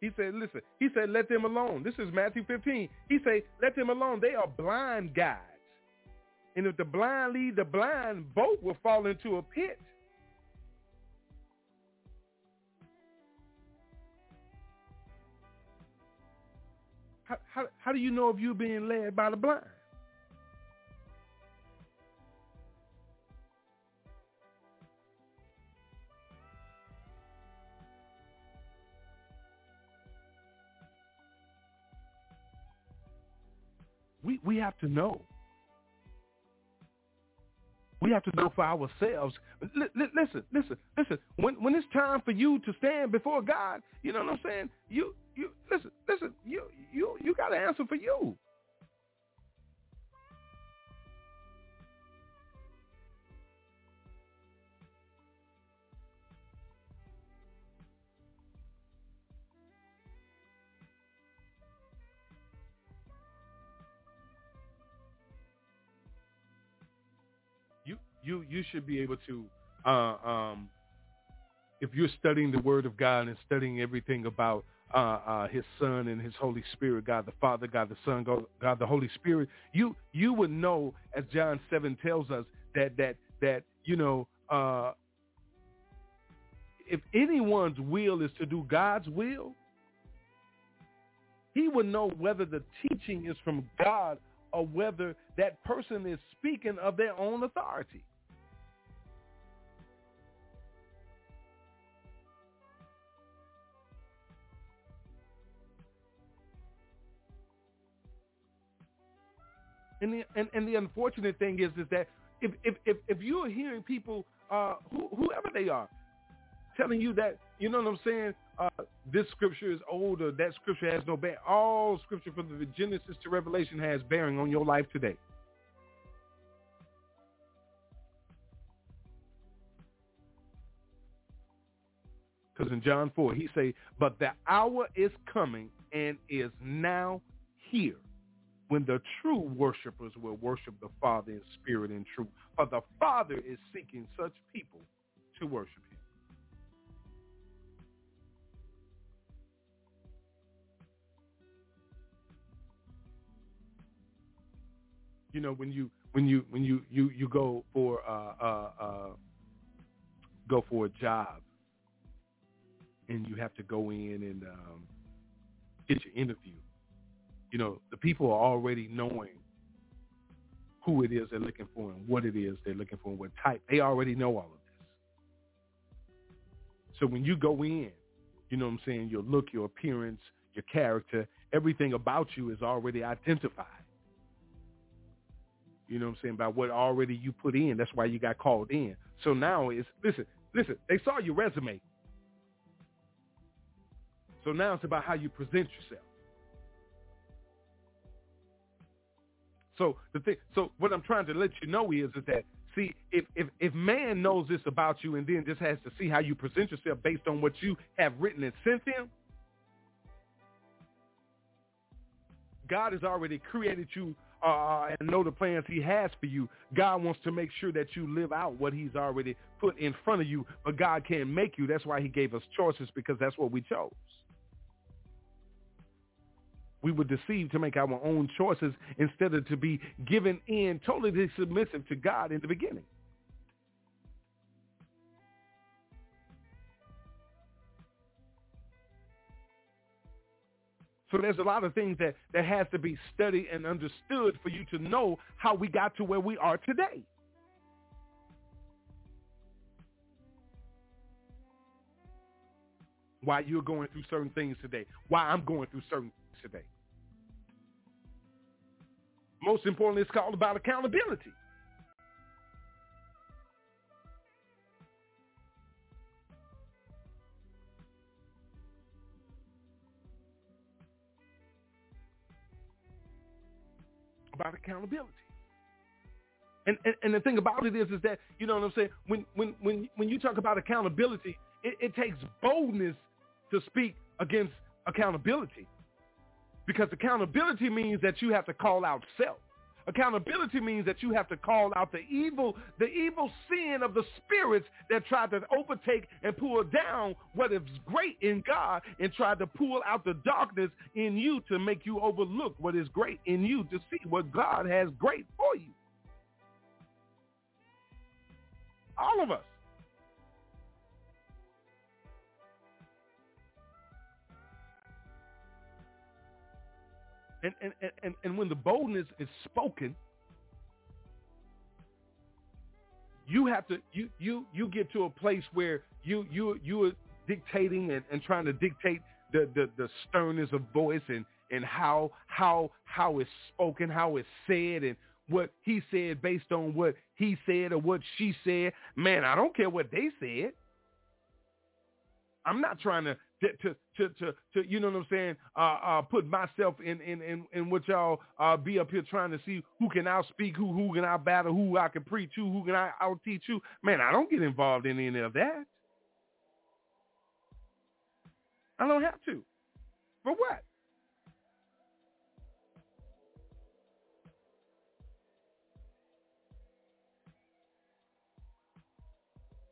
He said, listen, he said, let them alone. This is Matthew 15. He said, let them alone. They are blind guides. And if the blind lead the blind, both will fall into a pit. How, how, how do you know if you're being led by the blind? We we have to know. We have to know for ourselves. L- listen, listen, listen. When when it's time for you to stand before God, you know what I'm saying? You you listen, listen. You you you got to answer for you. you you should be able to uh, um, if you're studying the Word of God and studying everything about uh, uh, His Son and His Holy Spirit, God the Father, God the Son, God, the Holy Spirit, you you would know, as John seven tells us, that that that you know, uh, if anyone's will is to do God's will, he would know whether the teaching is from God or whether that person is speaking of their own authority. And the and, and the unfortunate thing is is that if if if, if you're hearing people uh who, whoever they are telling you that you know what I'm saying uh this scripture is old or that scripture has no bearing all scripture from the Genesis to Revelation has bearing on your life today. Because in John 4, he say, but the hour is coming and is now here when the true worshipers will worship the Father in spirit and truth. For the Father is seeking such people to worship him. You know, when you when you when you you you go for uh uh uh go for a job and you have to go in and um get your interview you know, the people are already knowing who it is they're looking for and what it is they're looking for and what type. They already know all of this. So when you go in, you know what I'm saying, your look, your appearance, your character, everything about you is already identified. You know what I'm saying, by what already you put in. That's why you got called in. So now it's, listen, listen, they saw your resume. So now it's about how you present yourself. So the thing, so what I'm trying to let you know is, is that see, if, if if man knows this about you and then just has to see how you present yourself based on what you have written and sent him, God has already created you uh, and know the plans he has for you. God wants to make sure that you live out what he's already put in front of you, but God can't make you. That's why he gave us choices because that's what we chose. We were deceived to make our own choices instead of to be given in totally submissive to God in the beginning. So there's a lot of things that, that has to be studied and understood for you to know how we got to where we are today. Why you're going through certain things today. Why I'm going through certain things today. Most importantly, it's called about accountability. about accountability. And, and, and the thing about it is, is that you know what I'm saying. When when when when you talk about accountability, it, it takes boldness to speak against accountability, because accountability means that you have to call out self. Accountability means that you have to call out the evil, the evil sin of the spirits that tried to overtake and pull down what is great in God and tried to pull out the darkness in you to make you overlook what is great in you to see what God has great for you. All of us. And, and, and, and when the boldness is spoken, you have to you you you get to a place where you you you are dictating and, and trying to dictate the, the the sternness of voice and and how how how it's spoken, how it's said, and what he said based on what he said or what she said. Man, I don't care what they said. I'm not trying to to to to, to you know what I'm saying? Uh, uh, put myself in in in, in what y'all uh, be up here trying to see who can I speak, who who can I battle, who I can preach to, who can I out teach you. Man, I don't get involved in any of that. I don't have to. For what?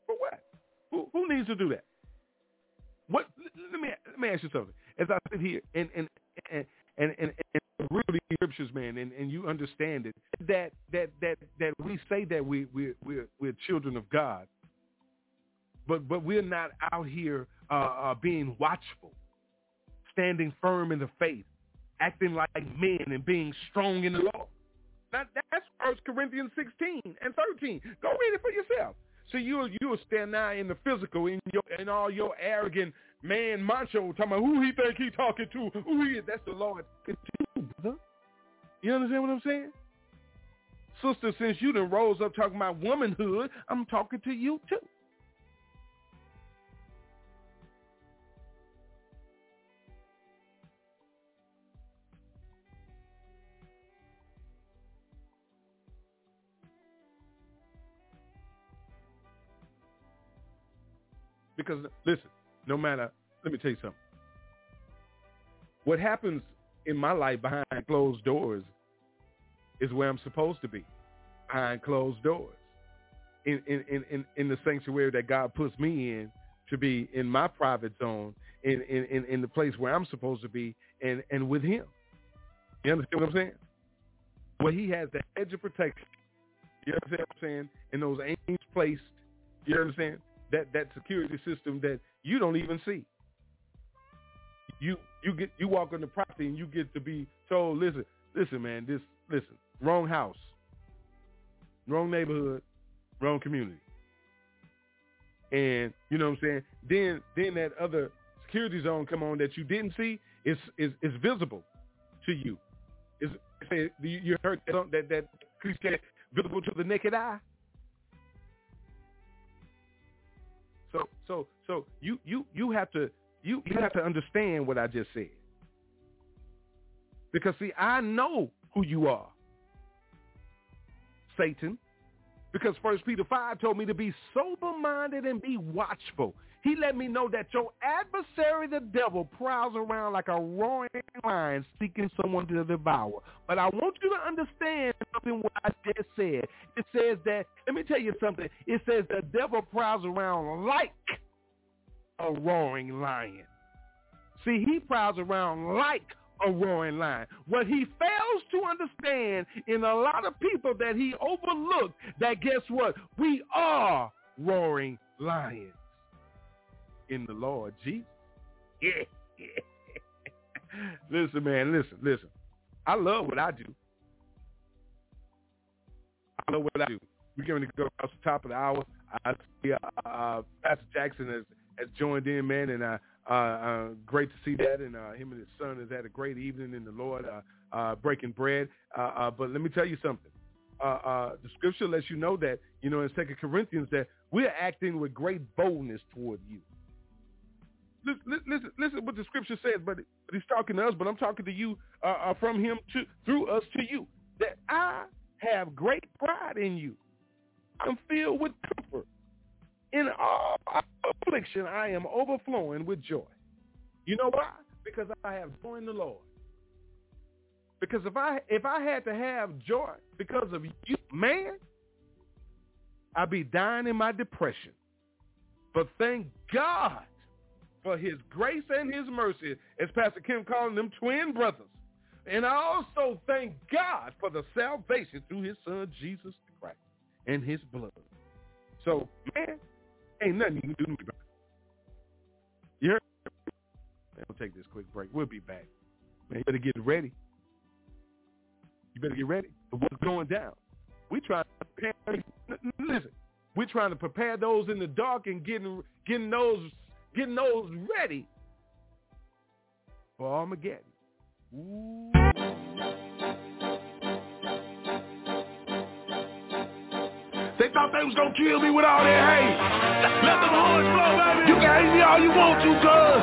For what? Who, who needs to do that? Let me let me ask you something. As I sit here and and and and, and, and really scriptures, man, and, and you understand it that that that that we say that we we we're, we're children of God, but but we're not out here uh, uh, being watchful, standing firm in the faith, acting like men and being strong in the law. Now, that's First Corinthians 16 and 13. Go read it for yourself. So you you stand now in the physical in your in all your arrogant man macho talking about who he think he talking to, who he is. That's the Lord you. You understand what I'm saying? Sister, since you done rose up talking about womanhood, I'm talking to you too. Because listen, no matter, let me tell you something. What happens in my life behind closed doors is where I'm supposed to be, behind closed doors, in in in in the sanctuary that God puts me in to be in my private zone, in in in the place where I'm supposed to be, and and with Him. You understand what I'm saying? Where He has the edge of protection. You understand what I'm saying? And those angels placed. You understand? That that security system that you don't even see. You you get you walk on the property and you get to be told, listen, listen, man, this listen, wrong house, wrong neighborhood, wrong community. And you know what I'm saying? Then then that other security zone come on that you didn't see is is is visible to you. Is you heard that that that visible to the naked eye. So so so you you you have to you you have to understand what I just said. Because see, I know who you are. Satan. because First Peter 5 told me to be sober-minded and be watchful. He let me know that your adversary, the devil, prowls around like a roaring lion seeking someone to devour. But I want you to understand something what I just said. It says that, let me tell you something. It says the devil prowls around like a roaring lion. See, he prowls around like a roaring lion. What he fails to understand in a lot of people that he overlooked, that guess what? We are roaring lions in the Lord Jesus. Yeah, listen, man, listen, listen. I love what I do. I love what I do. We're going to go across the top of the hour. I see uh, uh, Pastor Jackson has, has joined in, man, and uh, uh, uh, great to see that. And uh, him and his son has had a great evening in the Lord, uh, uh, breaking bread. Uh, uh, but let me tell you something. Uh, uh, the scripture lets you know that, you know, in Second Corinthians, that we're acting with great boldness toward you listen, listen, what the scripture says, but he's talking to us, but I'm talking to you uh, uh, from him to through us to you. That I have great pride in you. I'm filled with comfort. In all affliction, I am overflowing with joy. You know why? Because I have joy in the Lord. Because if I if I had to have joy because of you, man, I'd be dying in my depression. But thank God for his grace and his mercy, as Pastor Kim calling them twin brothers. And I also thank God for the salvation through his son, Jesus Christ, and his blood. So, man, ain't nothing you can do about it. You heard? We'll take this quick break. We'll be back. Man, you better get ready. You better get ready what's going down. We try to prepare. Listen, we're trying to prepare those in the dark and getting getting those getting those ready for Armageddon. Ooh. They thought they was gonna kill me with all that hate. Let them horns blow, baby. You can hate me all you want to, cuz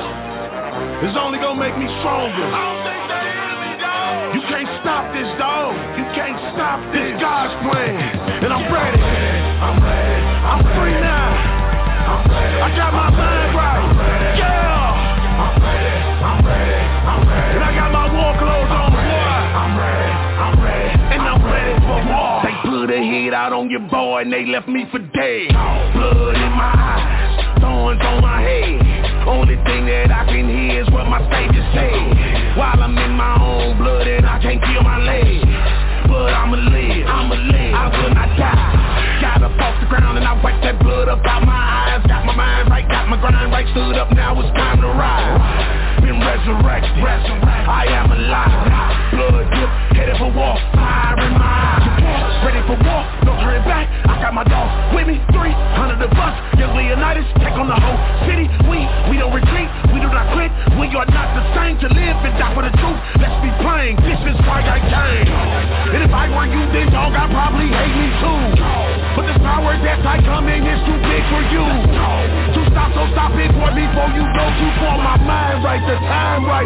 it's only gonna make me stronger. I don't think they hear me, dog. You can't stop this, dog. You can't stop this. God's plan. And I'm ready. I'm ready. I'm free now. I got my mind put a hit out on your boy and they left me for dead. Blood in my eyes. Thorns on my head. Only thing that I can hear is what my savior said. While I'm in my own blood and I can't feel my legs. But I'ma live. I'ma live. I will not die. Got up off the ground and I wiped that blood up out my eyes Got my mind right, got my grind right Stood up, now it's time to ride Been resurrected, I am alive Blood drip, headed for war Fire in my eyes Ready for war, no turning back. I got my dogs with me, 300 of us. Young Leonidas, take on the whole city. We, we don't retreat, we do not quit. We are not the same to live and die for the truth. Let's be plain, this is why I came. And if I were you, then dog, I'd probably hate me too. But this power that I come in is too big for you. To stop, so stop it, boy, before you go too far My mind right, the time right,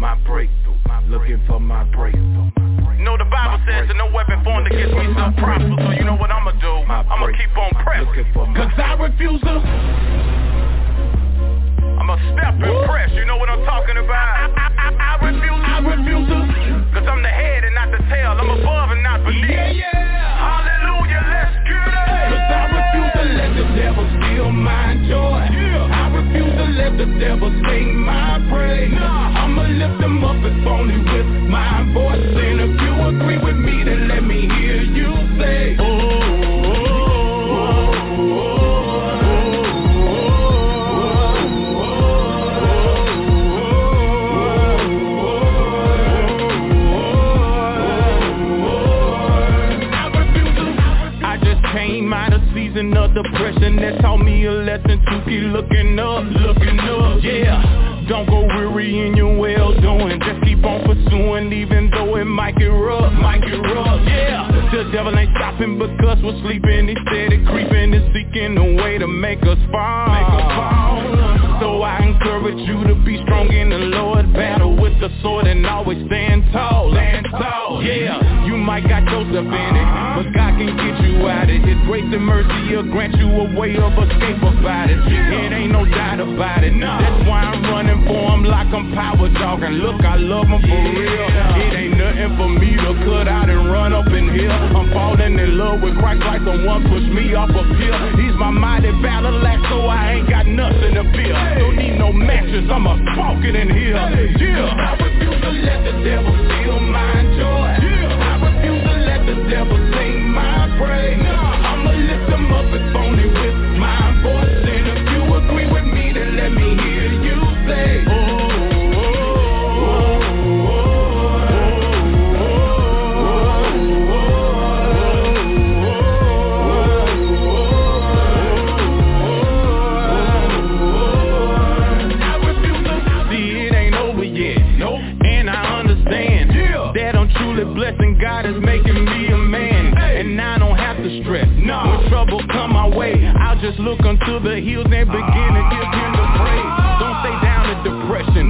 my breakthrough, looking for my breakthrough. No, the Bible says that no weapon formed against me shall prosper, so you know what I'ma do? I'ma keep on pressing, cause I refuse to. I'ma step and press, you know what I'm talking about? I, I, I, I refuse I refuse to, cause I'm the head and not the tail, I'm above and not beneath. Yeah, yeah. Hallelujah, let's get it. Cause I refuse to let the devil steal my joy let the devil sing my praise. Nah. I'ma lift them up if only with my voice. And if you agree with me, of depression that taught me a lesson to keep looking up, looking up, yeah. Don't go weary in your well doing, just keep on pursuing even though it might get rough, might get rough, yeah. The devil ain't stopping because we're sleeping, he steady creeping and seeking a way to make us fall, make us fall. So I encourage you to be strong in the Lord, battle with the sword and always stand tall, stand tall, yeah. You might got Joseph in it, but God can get you out of it. His grace and mercy will grant you a way of escape about it. It ain't no doubt about it. That's why I'm running for him like I'm power dogging. Look, I love him for real. It ain't nothing for me to cut out and run up in here. I'm falling in love with Christ like someone pushed me off a pill. He's my mighty battle axe, so I ain't got nothing to fear. Don't need no matches, I'm a smoking in here. Yeah. I refuse to let the devil steal my joy. Yeah. I refuse to let the devil sing my praise. I'ma lift him up if only with my God is making me a man. And I don't have to stress. No. When trouble come my way, I'll just look unto the hills and begin to give him the praise.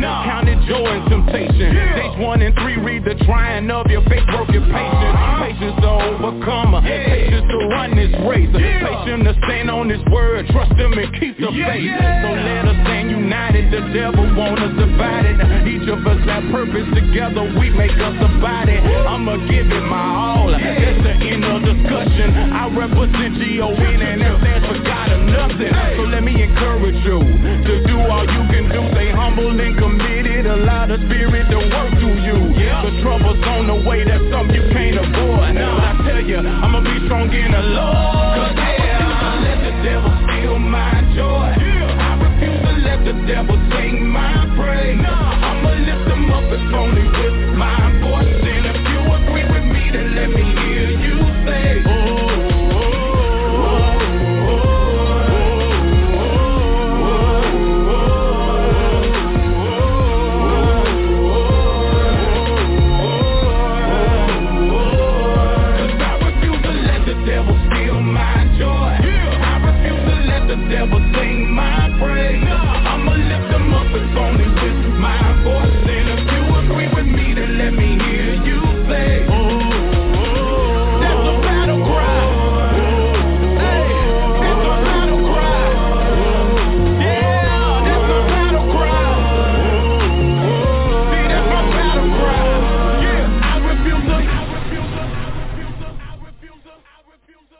Depression. Count it joy and temptation. James one and three read the trying of your faith, work your patience. Uh-huh. Patience to overcome. Patience to run this race. Patience to stand on his word. Trust him and keep the faith. So let us stand united. The devil want us divided. Each of us have purpose together. We make us a body. I'ma give it my all. That's the end of discussion. I represent G-O-N and that stands for God or nothing. So let me encourage you to humble and committed. Allow the spirit to work through you. The trouble's on the way. That's something you can't avoid. I tell you, I'ma be strong in the Lord. Cause yeah, let the devil steal my joy. I refuse to let the devil sing my praise. I'ma lift him up if only with my voice.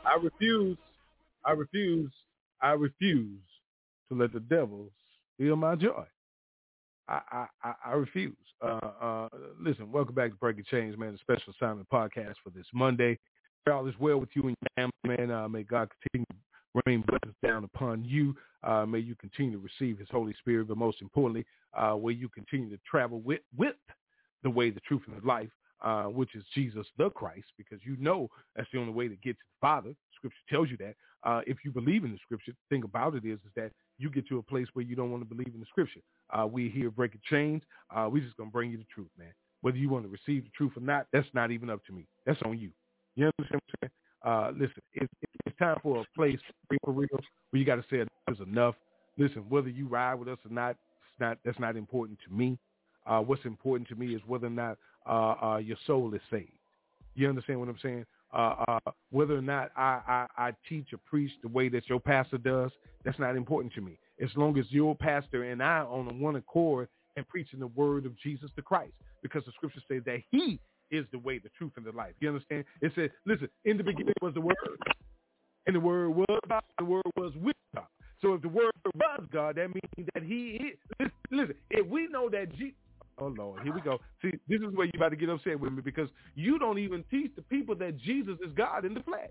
I refuse I refuse, I refuse to let the devil steal my joy. I, I, I, refuse. Uh, uh, listen, welcome back to Breaking Chains, man, A special assignment podcast for this Monday. All is well with you and your family, man. Uh, may God continue to rain blessings down upon you. Uh, may you continue to receive his Holy Spirit, but most importantly, uh, will you continue to travel with, with the way, the truth, and the life, uh, which is Jesus the Christ, because you know that's the only way to get to the Father. Scripture tells you that. Uh, if you believe in the Scripture, the thing about it is, is that you get to a place where you don't want to believe in the Scripture. Uh, we here breaking chains. Uh, we're just gonna bring you the truth, man. Whether you want to receive the truth or not, that's not even up to me. That's on you. You understand what I'm saying? Uh, listen, it's, it's time for a place for real where you got to say enough is enough. Listen, whether you ride with us or not, it's not that's not important to me. Uh, what's important to me is whether or not uh, uh, your soul is saved. You understand what I'm saying? Uh, uh, whether or not I, I, I teach or preach the way that your pastor does, that's not important to me. As long as your pastor and I on the one accord and preaching the word of Jesus the Christ, because the scripture says that He is the way, the truth, and the life. You understand? It says, listen, in the beginning was the word, and the word was God, the word was with God. So if the word was God, that means that He is. Listen, listen if we know that Jesus. Oh Lord, here we go. See, this is where you about to get upset with me because you don't even teach the people that Jesus is God in the flesh.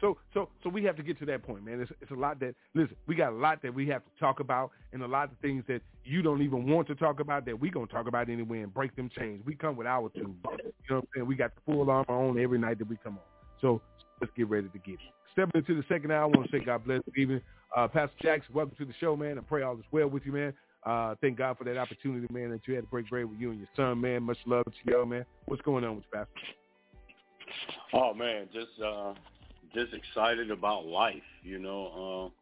So, so, so we have to get to that point, man. It's, it's a lot that listen. We got a lot that we have to talk about, and a lot of things that you don't even want to talk about that we gonna talk about anyway and break them chains. We come with our tools. You know what I'm saying? We got the full armor on every night that we come on. So let's get ready to get it. Stepping into the second hour, I want to say God bless. Evening. Uh, Pastor Jackson, welcome to the show, man. I pray all is well with you, man. Uh, thank God for that opportunity, man, that you had to break bread with you and your son, man. Much love to you, man. What's going on with you, Pastor? Oh man, just uh just excited about life, you know.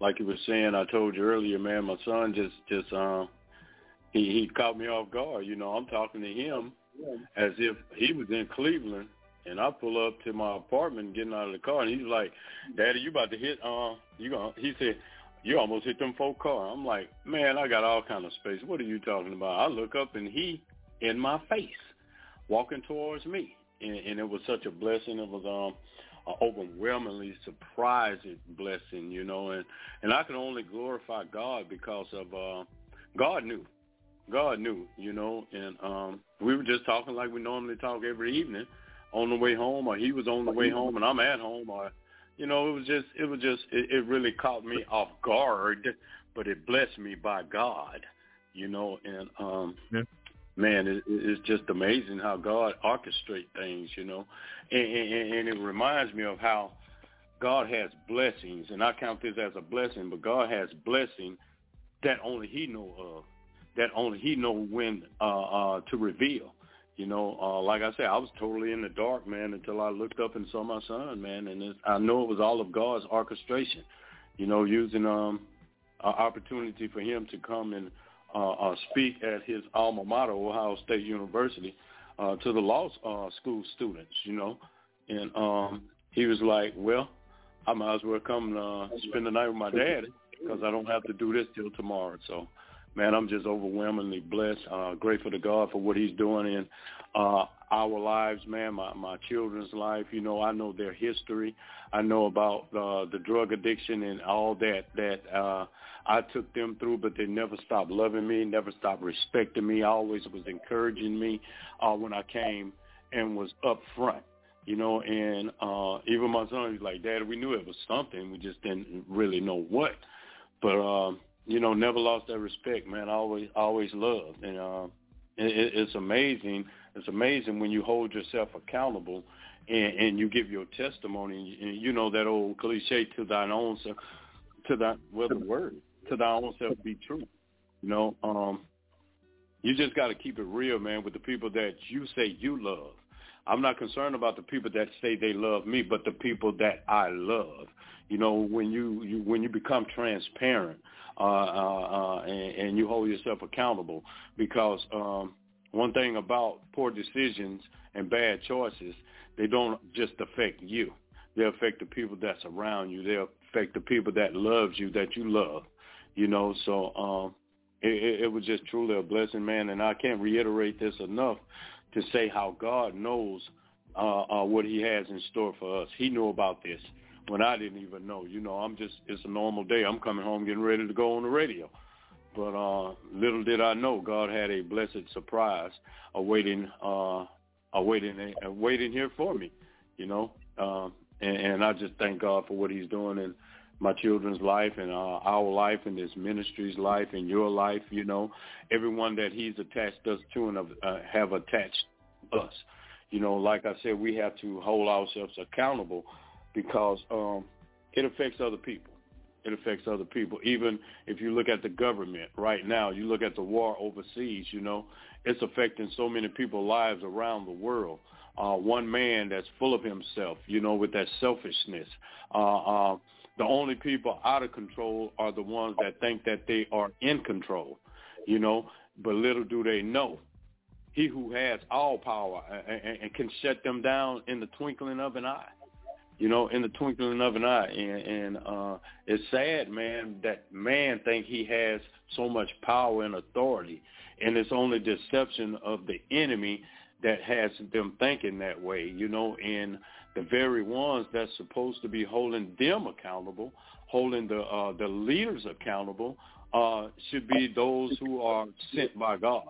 Uh like you were saying, I told you earlier, man, my son just just uh he he caught me off guard, you know. I'm talking to him as if he was in Cleveland and I pull up to my apartment getting out of the car and he's like, Daddy, you about to hit uh you gonna he said, You almost hit them four car. I'm like, Man, I got all kind of space. What are you talking about? I look up and he in my face, walking towards me and, and it was such a blessing. It was um overwhelmingly surprising blessing, you know, and and I can only glorify God because of uh God knew. God knew, you know, and um we were just talking like we normally talk every evening on the way home or he was on the way home and I'm at home or you know, it was just it was just it, it really caught me off guard, but it blessed me by God, you know, and um yeah man, it, it's just amazing how God orchestrates things, you know, and, and, and it reminds me of how God has blessings, and I count this as a blessing, but God has blessing that only He know of, that only He know when uh, uh, to reveal. You know, uh, like I said, I was totally in the dark, man, until I looked up and saw my son, man, and it, I know it was all of God's orchestration. You know, using um, an opportunity for Him to come and uh, uh, speak at his alma mater, Ohio State University, uh, to the law uh, school students, you know. And um, he was like, well, I might as well come uh, spend the night with my dad because I don't have to do this till tomorrow. So, man, I'm just overwhelmingly blessed, uh, grateful to God for what he's doing in uh, our lives, man, my, my children's life. You know, I know their history. I know about uh, the drug addiction and all that that uh, I took them through, but they never stopped loving me, never stopped respecting me. Always was encouraging me uh, when I came and was up front. You know, and uh, even my son was like, Dad, we knew it was something. We just didn't really know what. But, um, you know, never lost that respect, man. I always, always loved. And uh, it, it's amazing. It's amazing when you hold yourself accountable and, and you give your testimony. And you know that old cliche, to thine own self, to that, well, the word to thy own self be true. You know, um, you just got to keep it real, man, with the people that you say you love. I'm not concerned about the people that say they love me, but the people that I love. You know, when you, you when you become transparent uh, uh, uh, and, and you hold yourself accountable, because um, one thing about poor decisions and bad choices, they don't just affect you. They affect the people that's around you. They affect the people that loves you, that you love you know. So um, it, it was just truly a blessing, man. And I can't reiterate this enough to say how God knows uh, uh, what He has in store for us. He knew about this when I didn't even know. You know, I'm just it's a normal day. I'm coming home getting ready to go on the radio. But uh, little did I know, God had a blessed surprise awaiting, uh, awaiting, awaiting here for me. You know, uh, and, and I just thank God for what He's doing and my children's life and uh, our life and this ministry's life and your life, you know, everyone that he's attached us to and uh, have attached us. You know, like I said, we have to hold ourselves accountable because um, it affects other people. It affects other people. Even if you look at the government right now, you look at the war overseas, you know, it's affecting so many people's lives around the world. Uh, one man that's full of himself, you know, with that selfishness. Uh, uh, the only people out of control are the ones that think that they are in control, you know, but little do they know. He who has all power and, and can shut them down in the twinkling of an eye, you know, in the twinkling of an eye. And, and uh, it's sad, man, that man think he has so much power and authority, and it's only deception of the enemy that has them thinking that way, you know, and the very ones that's supposed to be holding them accountable, holding the uh, the leaders accountable, uh, should be those who are sent by God.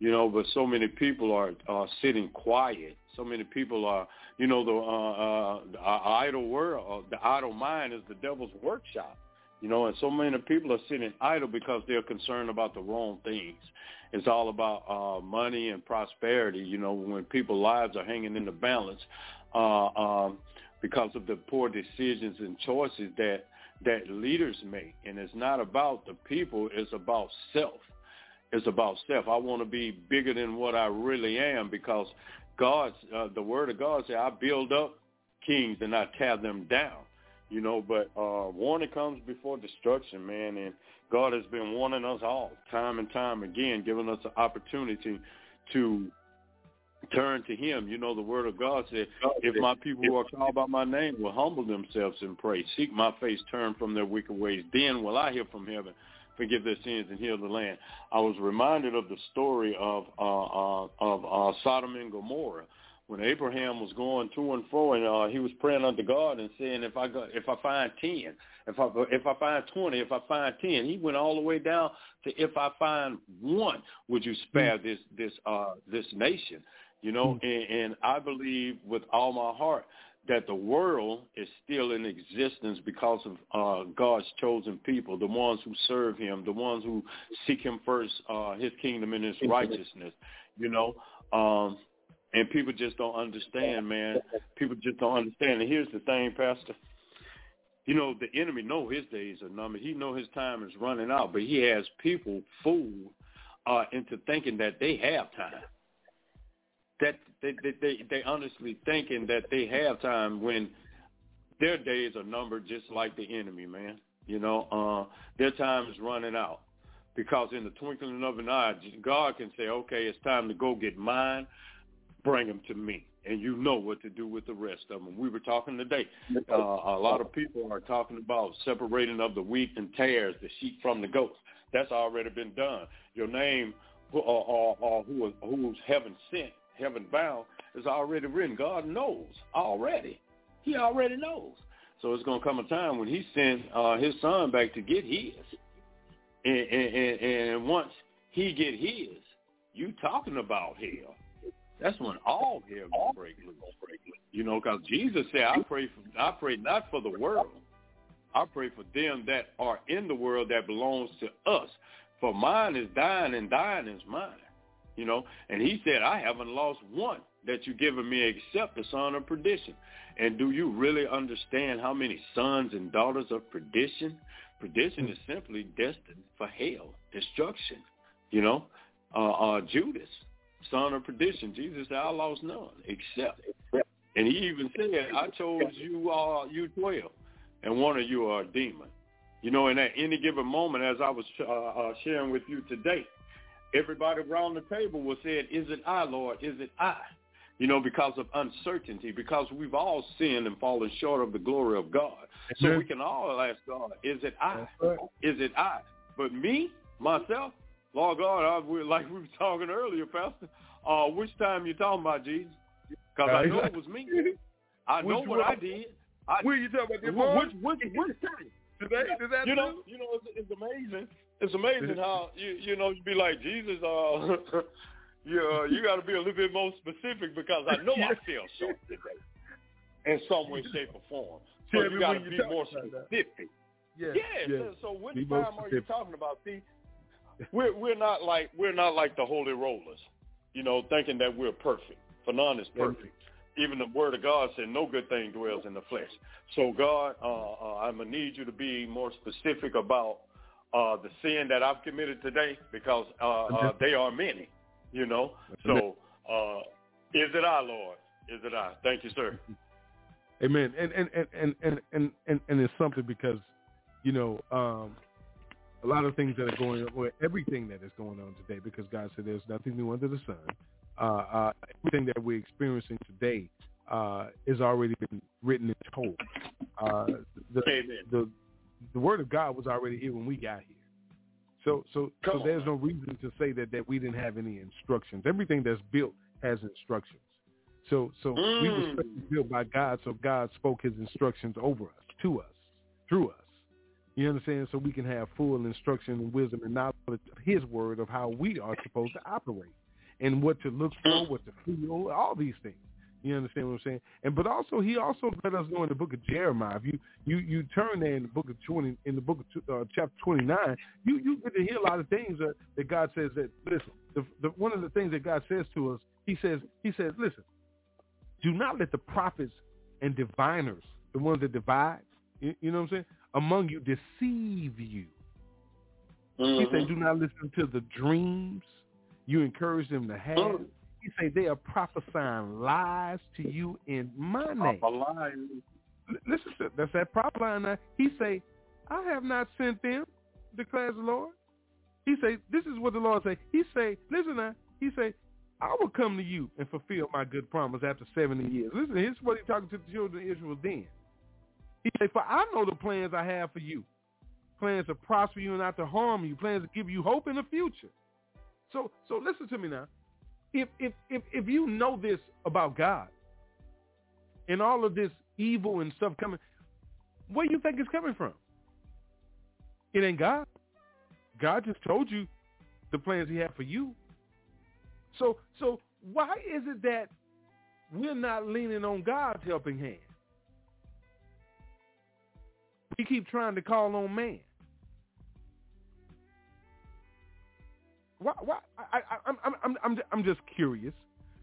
You know, but so many people are are sitting quiet. So many people are, you know, the, uh, uh, the idle world, uh, the idle mind is the devil's workshop. You know, and so many people are sitting idle because they're concerned about the wrong things. It's all about uh, money and prosperity. You know, when people's lives are hanging in the balance uh, um, because of the poor decisions and choices that that leaders make, and it's not about the people; it's about self. It's about self. I want to be bigger than what I really am because God's uh, the Word of God says, "I build up kings and I tear them down." You know, but uh, warning comes before destruction, man, and God has been warning us all time and time again, giving us an opportunity to turn to him. You know, the word of God said, if my people who are called by my name will humble themselves and pray, seek my face, turn from their wicked ways, then will I hear from heaven, forgive their sins and heal the land. I was reminded of the story of uh, uh, of uh, Sodom and Gomorrah when Abraham was going to and fro, and uh, he was praying unto God and saying, "If I go, if I find ten, if I if I find twenty, if I find ten, he went all the way down to if I find one, would you spare mm. this this uh this nation? You know, mm. and, and I believe with all my heart that the world is still in existence because of uh, God's chosen people, the ones who serve Him, the ones who seek Him first, uh, His kingdom and His righteousness. You know, um, and people just don't understand, man. People just don't understand. And here's the thing, Pastor. You know, the enemy know his days are numbered. He know his time is running out, but he has people fooled uh, into thinking that they have time. That they, they they they honestly thinking that they have time when their days are numbered, just like the enemy, man. You know, uh, their time is running out because in the twinkling of an eye, God can say, "Okay, it's time to go get mine." bring them to me. And you know what to do with the rest of them. We were talking today. Uh, a lot of people are talking about separating of the wheat and tares, the sheep from the goats. That's already been done. Your name, or, or, or who, who's heaven sent, heaven bound, is already written. God knows already. He already knows. So it's going to come a time when he sends uh, his son back to get his. And, and, and, once he get his, you talking about hell that's when all hell gonna break loose. You know, because Jesus said, "I pray for, I pray not for the world. I pray for them that are in the world that belongs to us. For mine is thine, and thine is mine." You know, and he said, "I haven't lost one that you've given me except the son of perdition." And do you really understand how many sons and daughters of perdition? Perdition is simply destined for hell, destruction. You know, uh, uh, Judas son of perdition. Jesus said, I lost none except. And he even said, I chose you all, you 12, and one of you are a demon. You know, and at any given moment, as I was uh, uh, sharing with you today, everybody around the table was saying, is it I, Lord? Is it I? You know, because of uncertainty, because we've all sinned and fallen short of the glory of God. So we can all ask God, is it I? Is it I? But me, myself, Lord God, I, we, like we were talking earlier, Pastor, uh, which time you talking about, Jesus? Because I know it was me. I know what I did. I, what are you talking about? Which, which, which time? Today, that you know, you know, it's, it's amazing. It's amazing how you you know you'd be like Jesus. Uh, you uh, you got to be a little bit more specific because I know I fell short today, in some way, shape, or form. So you got to be more specific. Yeah, yeah. yeah. So, so which be time are you talking about? See, we're we're not like we're not like the holy rollers, you know, thinking that we're perfect. For none is perfect. Even the word of God said no good thing dwells in the flesh. So God, uh, uh, I'm gonna need you to be more specific about uh, the sin that I've committed today because uh, uh, they are many, you know. So uh, is it I, Lord? Is it I? Thank you, sir. Amen. And and and and and and, and it's something because, you know, um, a lot of things that are going on, or everything that is going on today, because God said there's nothing new under the sun. Uh, uh, everything that we're experiencing today uh, is already been written and told. Uh, the, the, the word of God was already here when we got here. So so so there's no reason to say that, that we didn't have any instructions. Everything that's built has instructions. So so mm. we were built by God, so God spoke his instructions over us, to us, through us. You understand? So we can have full instruction and wisdom and knowledge of his word of how we are supposed to operate and what to look for, what to feel, all these things. You understand what I'm saying? And but also he also let us know in the book of Jeremiah. If you you you turn there in the book of twenty in the book of uh, chapter twenty nine, you you get to hear a lot of things that, that God says that listen. The, the, one of the things that God says to us, He says He says, listen, do not let the prophets and diviners, the ones that divide, you, you know what I'm saying, among you deceive you. Mm-hmm. He said, do not listen to the dreams you encourage them to have. Mm-hmm. He say they are prophesying lies to you in my name. Listen, to, that's that prop line. He say, I have not sent them, declares the Lord. He say, this is what the Lord say. He say, listen now. He say, I will come to you and fulfill my good promise after 70 years. Listen, here's what he's talking to the children of Israel then. He say, for I know the plans I have for you. Plans to prosper you and not to harm you. Plans to give you hope in the future. So, so listen to me now if if if if you know this about God and all of this evil and stuff coming, where you think it's coming from? It ain't God. God just told you the plans he had for you. So so why is it that we're not leaning on God's helping hand? We keep trying to call on man. Why? Why? I, I, I'm, I'm, I'm, I'm just curious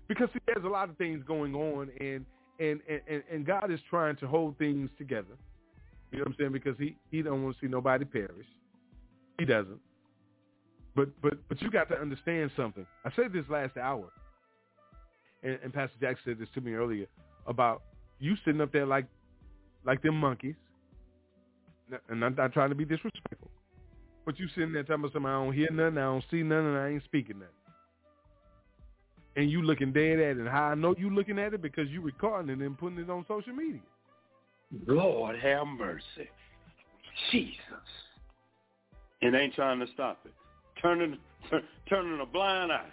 because see, there's a lot of things going on, and and and and God is trying to hold things together. You know what I'm saying? Because he he don't want to see nobody perish. He doesn't. But but but you got to understand something. I said this last hour, and, and Pastor Jack said this to me earlier about you sitting up there like like them monkeys. And I'm not trying to be disrespectful. But you sitting there telling me something, I don't hear nothing, I don't see nothing, and I ain't speaking nothing. And you looking dead at it. How I know you looking at it? Because you recording it and putting it on social media. Lord have mercy. Jesus. And ain't trying to stop it. Turning turning a blind eye.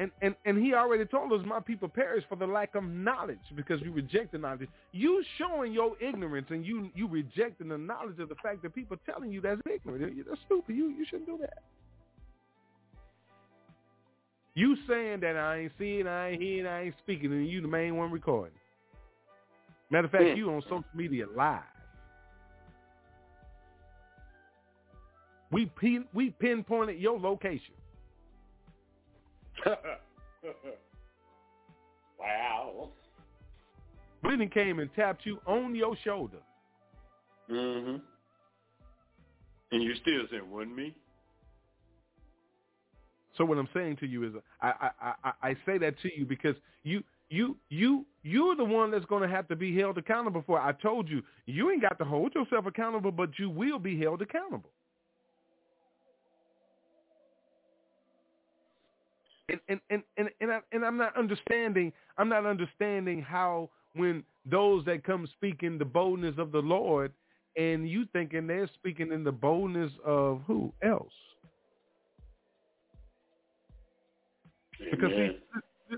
And, and and he already told us my people perish for the lack of knowledge because you reject the knowledge. You showing your ignorance and you you rejecting the knowledge of the fact that people telling you that's ignorant. That's stupid. You you shouldn't do that. You saying that I ain't seeing, I ain't hearing, I ain't speaking, and you the main one recording. Matter of fact, mm. you on social media live. We pin, we pinpointed your location. Brittany came and tapped you on your shoulder. Mm-hmm. And you still saying, wasn't me? So what I'm saying to you is, I, I, I, I say that to you because you you you you're the one that's going to have to be held accountable for. I told you you ain't got to hold yourself accountable, but you will be held accountable. And and and and and, I, and I'm not understanding. I'm not understanding how when those that come speaking the boldness of the Lord, and you thinking they're speaking in the boldness of who else? Because see,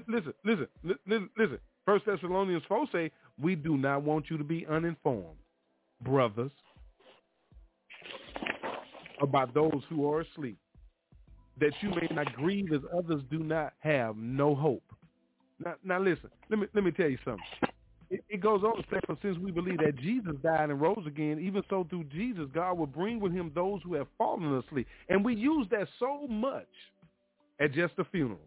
listen, listen, listen, listen. First Thessalonians four say we do not want you to be uninformed, brothers, about those who are asleep that you may not grieve as others do not have no hope. Now, now listen, let me let me tell you something. It, it goes on to say, for since we believe that Jesus died and rose again, even so through Jesus, God will bring with him those who have fallen asleep. And we use that so much at just a funeral.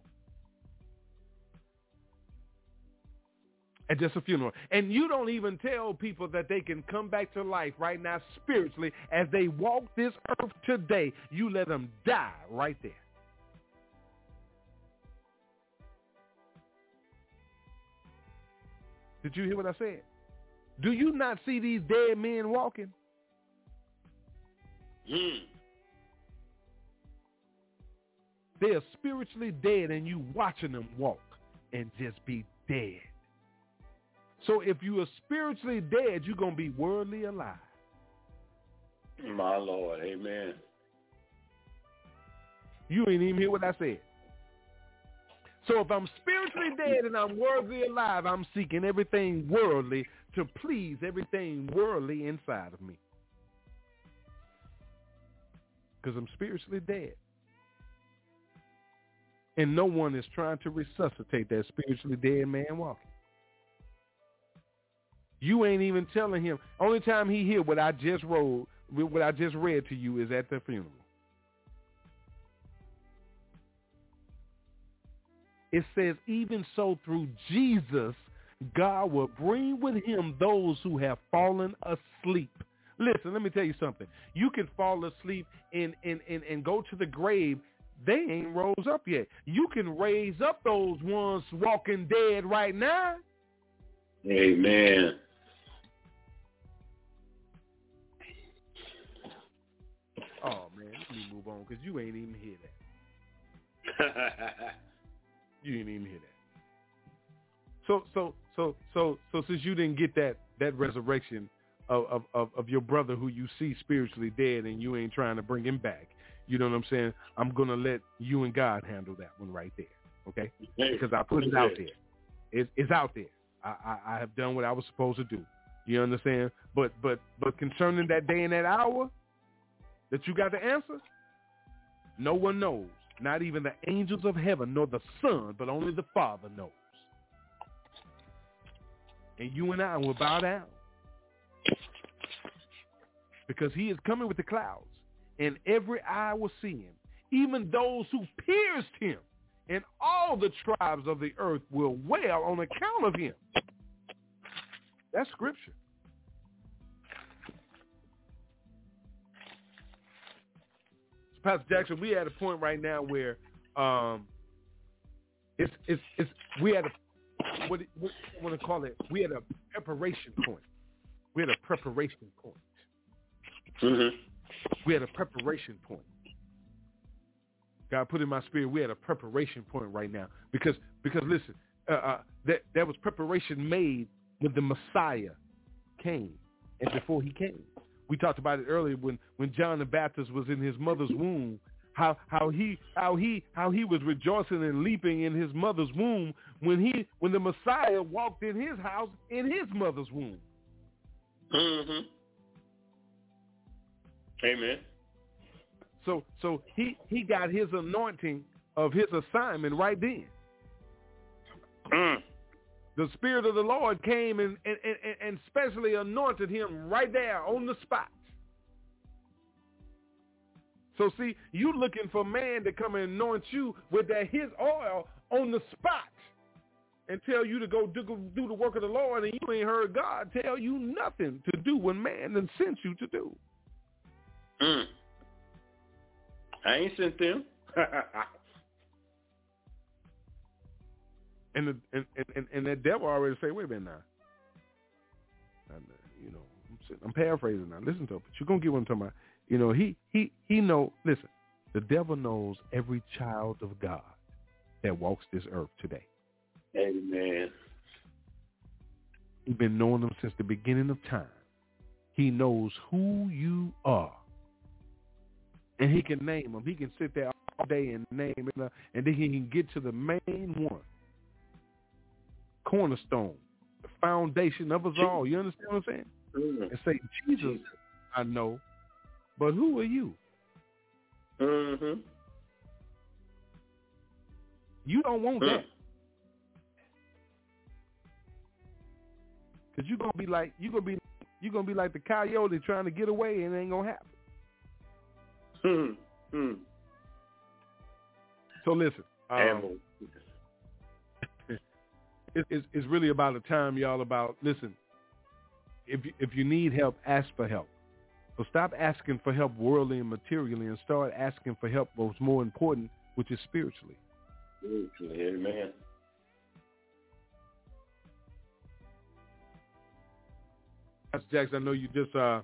At just a funeral. And you don't even tell people that they can come back to life right now spiritually as they walk this earth today. You let them die right there. Did you hear what I said? Do you not see these dead men walking? Mm. They are spiritually dead and you watching them walk and just be dead. So if you are spiritually dead, you're going to be worldly alive. My Lord, amen. You ain't even hear what I said. So if I'm spiritually dead and I'm worldly alive, I'm seeking everything worldly to please everything worldly inside of me. Because I'm spiritually dead. And no one is trying to resuscitate that spiritually dead man walking. You ain't even telling him. Only time he hear what I just wrote, what I just read to you is at the funeral. It says, even so through Jesus, God will bring with him those who have fallen asleep. Listen, let me tell you something. You can fall asleep and, and, and, and go to the grave. They ain't rose up yet. You can raise up those ones walking dead right now. Amen. Oh man, let me move on because you ain't even hear that. you ain't even hear that. So so so so so since you didn't get that that resurrection of of of your brother who you see spiritually dead and you ain't trying to bring him back, you know what I'm saying? I'm gonna let you and God handle that one right there, okay? Because I put it out there. It's, it's out there. I, I I have done what I was supposed to do. You understand? But but but concerning that day and that hour, that you got the answer? No one knows. Not even the angels of heaven, nor the Son, but only the Father knows. And you and I will bow down. Because he is coming with the clouds, and every eye will see him. Even those who pierced him, and all the tribes of the earth will wail on account of him. That's scripture. Pastor Jackson, we at a point right now where um, it's it's it's we had a what what you want to call it? We had a preparation point. We had a preparation point. Mm-hmm. We had a preparation point. God put in my spirit. We had a preparation point right now because because listen, uh, uh, that that was preparation made when the Messiah came and before he came. We talked about it earlier when, when John the Baptist was in his mother's womb, how how he how he how he was rejoicing and leaping in his mother's womb when he when the Messiah walked in his house in his mother's womb. Mm-hmm. Amen. So so he he got his anointing of his assignment right then. Mm. The Spirit of the Lord came and, and, and, and specially anointed him right there on the spot. So see, you looking for man to come and anoint you with that his oil on the spot and tell you to go do, do the work of the Lord and you ain't heard God tell you nothing to do when man then sent you to do. Mm. I ain't sent them. And the, and, and and that devil already say, wait a minute now. And, uh, you know, I'm, sitting, I'm paraphrasing now. Listen to it, but you're gonna get what I'm talking about. You know, he he he know. Listen, the devil knows every child of God that walks this earth today. Amen. He's been knowing them since the beginning of time. He knows who you are, and he can name them. He can sit there all day and name it, uh, and then he can get to the main one cornerstone, the foundation of us all. You understand what I'm saying? Mm. And say, Jesus, I know, but who are you? Mm-hmm. You don't want Mm. that. Cause you're gonna be like you're gonna be you're gonna be like the coyote trying to get away and it ain't gonna happen. Mm-hmm. Mm. So listen, um. It, it's, it's really about a time, y'all. About listen, if you, if you need help, ask for help. So stop asking for help worldly and materially, and start asking for help what's more important, which is spiritually. Spiritually, amen. Pastor Jackson, I know you just uh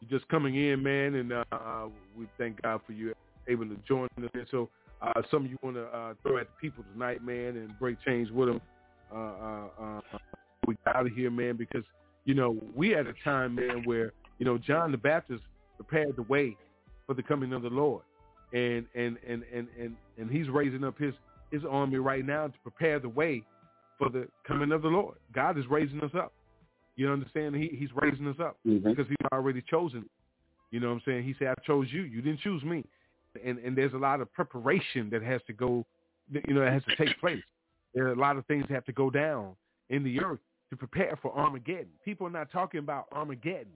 you just coming in, man, and uh, we thank God for you able to join us. And so, uh, some of you want to uh, throw at the people tonight, man, and break change with them. Uh, uh, uh, we got out of here, man, because you know we had a time, man, where you know John the Baptist prepared the way for the coming of the Lord, and and and and and, and he's raising up his his army right now to prepare the way for the coming of the Lord. God is raising us up. You understand? He, he's raising us up Mhm. because he's already chosen. You know what I'm saying? He said, I chose you. You didn't choose me. And and there's a lot of preparation that has to go, you know, that has to take place. There are a lot of things that have to go down in the earth to prepare for Armageddon. People are not talking about Armageddon.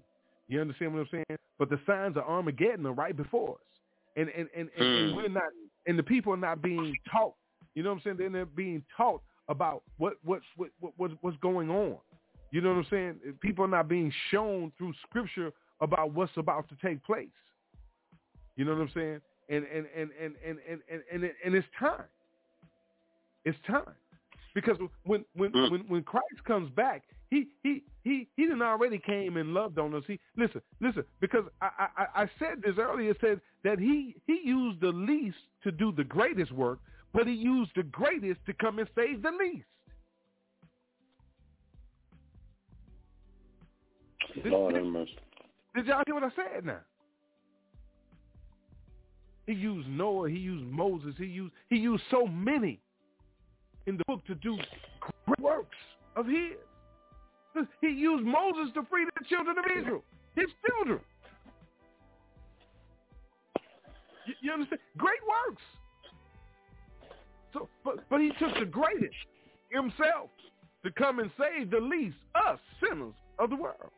You understand what I'm saying? But the signs of Armageddon are right before us. And and, and, and, and Mm. we're not and the people are not being taught. You know what I'm saying? They're not being taught about what what what, what, what what's going on. You know what I'm saying? People are not being shown through scripture about what's about to take place. You know what I'm saying? And and and and and and and, and, it- and it's time. It's time. Because when when, Mm. when when Christ comes back, he he he he didn't already came and loved on us. He listen, listen, because I, I I said this earlier, it said that he he used the least to do the greatest work, but he used the greatest to come and save the least. Lord have mercy. Did y'all hear what I said now? He used Noah, he used Moses, he used he used so many in the book to do great works of his. He used Moses to free the children of Israel, his children. You, you understand? Great works. So, but but he took the greatest himself to come and save the least, us sinners of the world.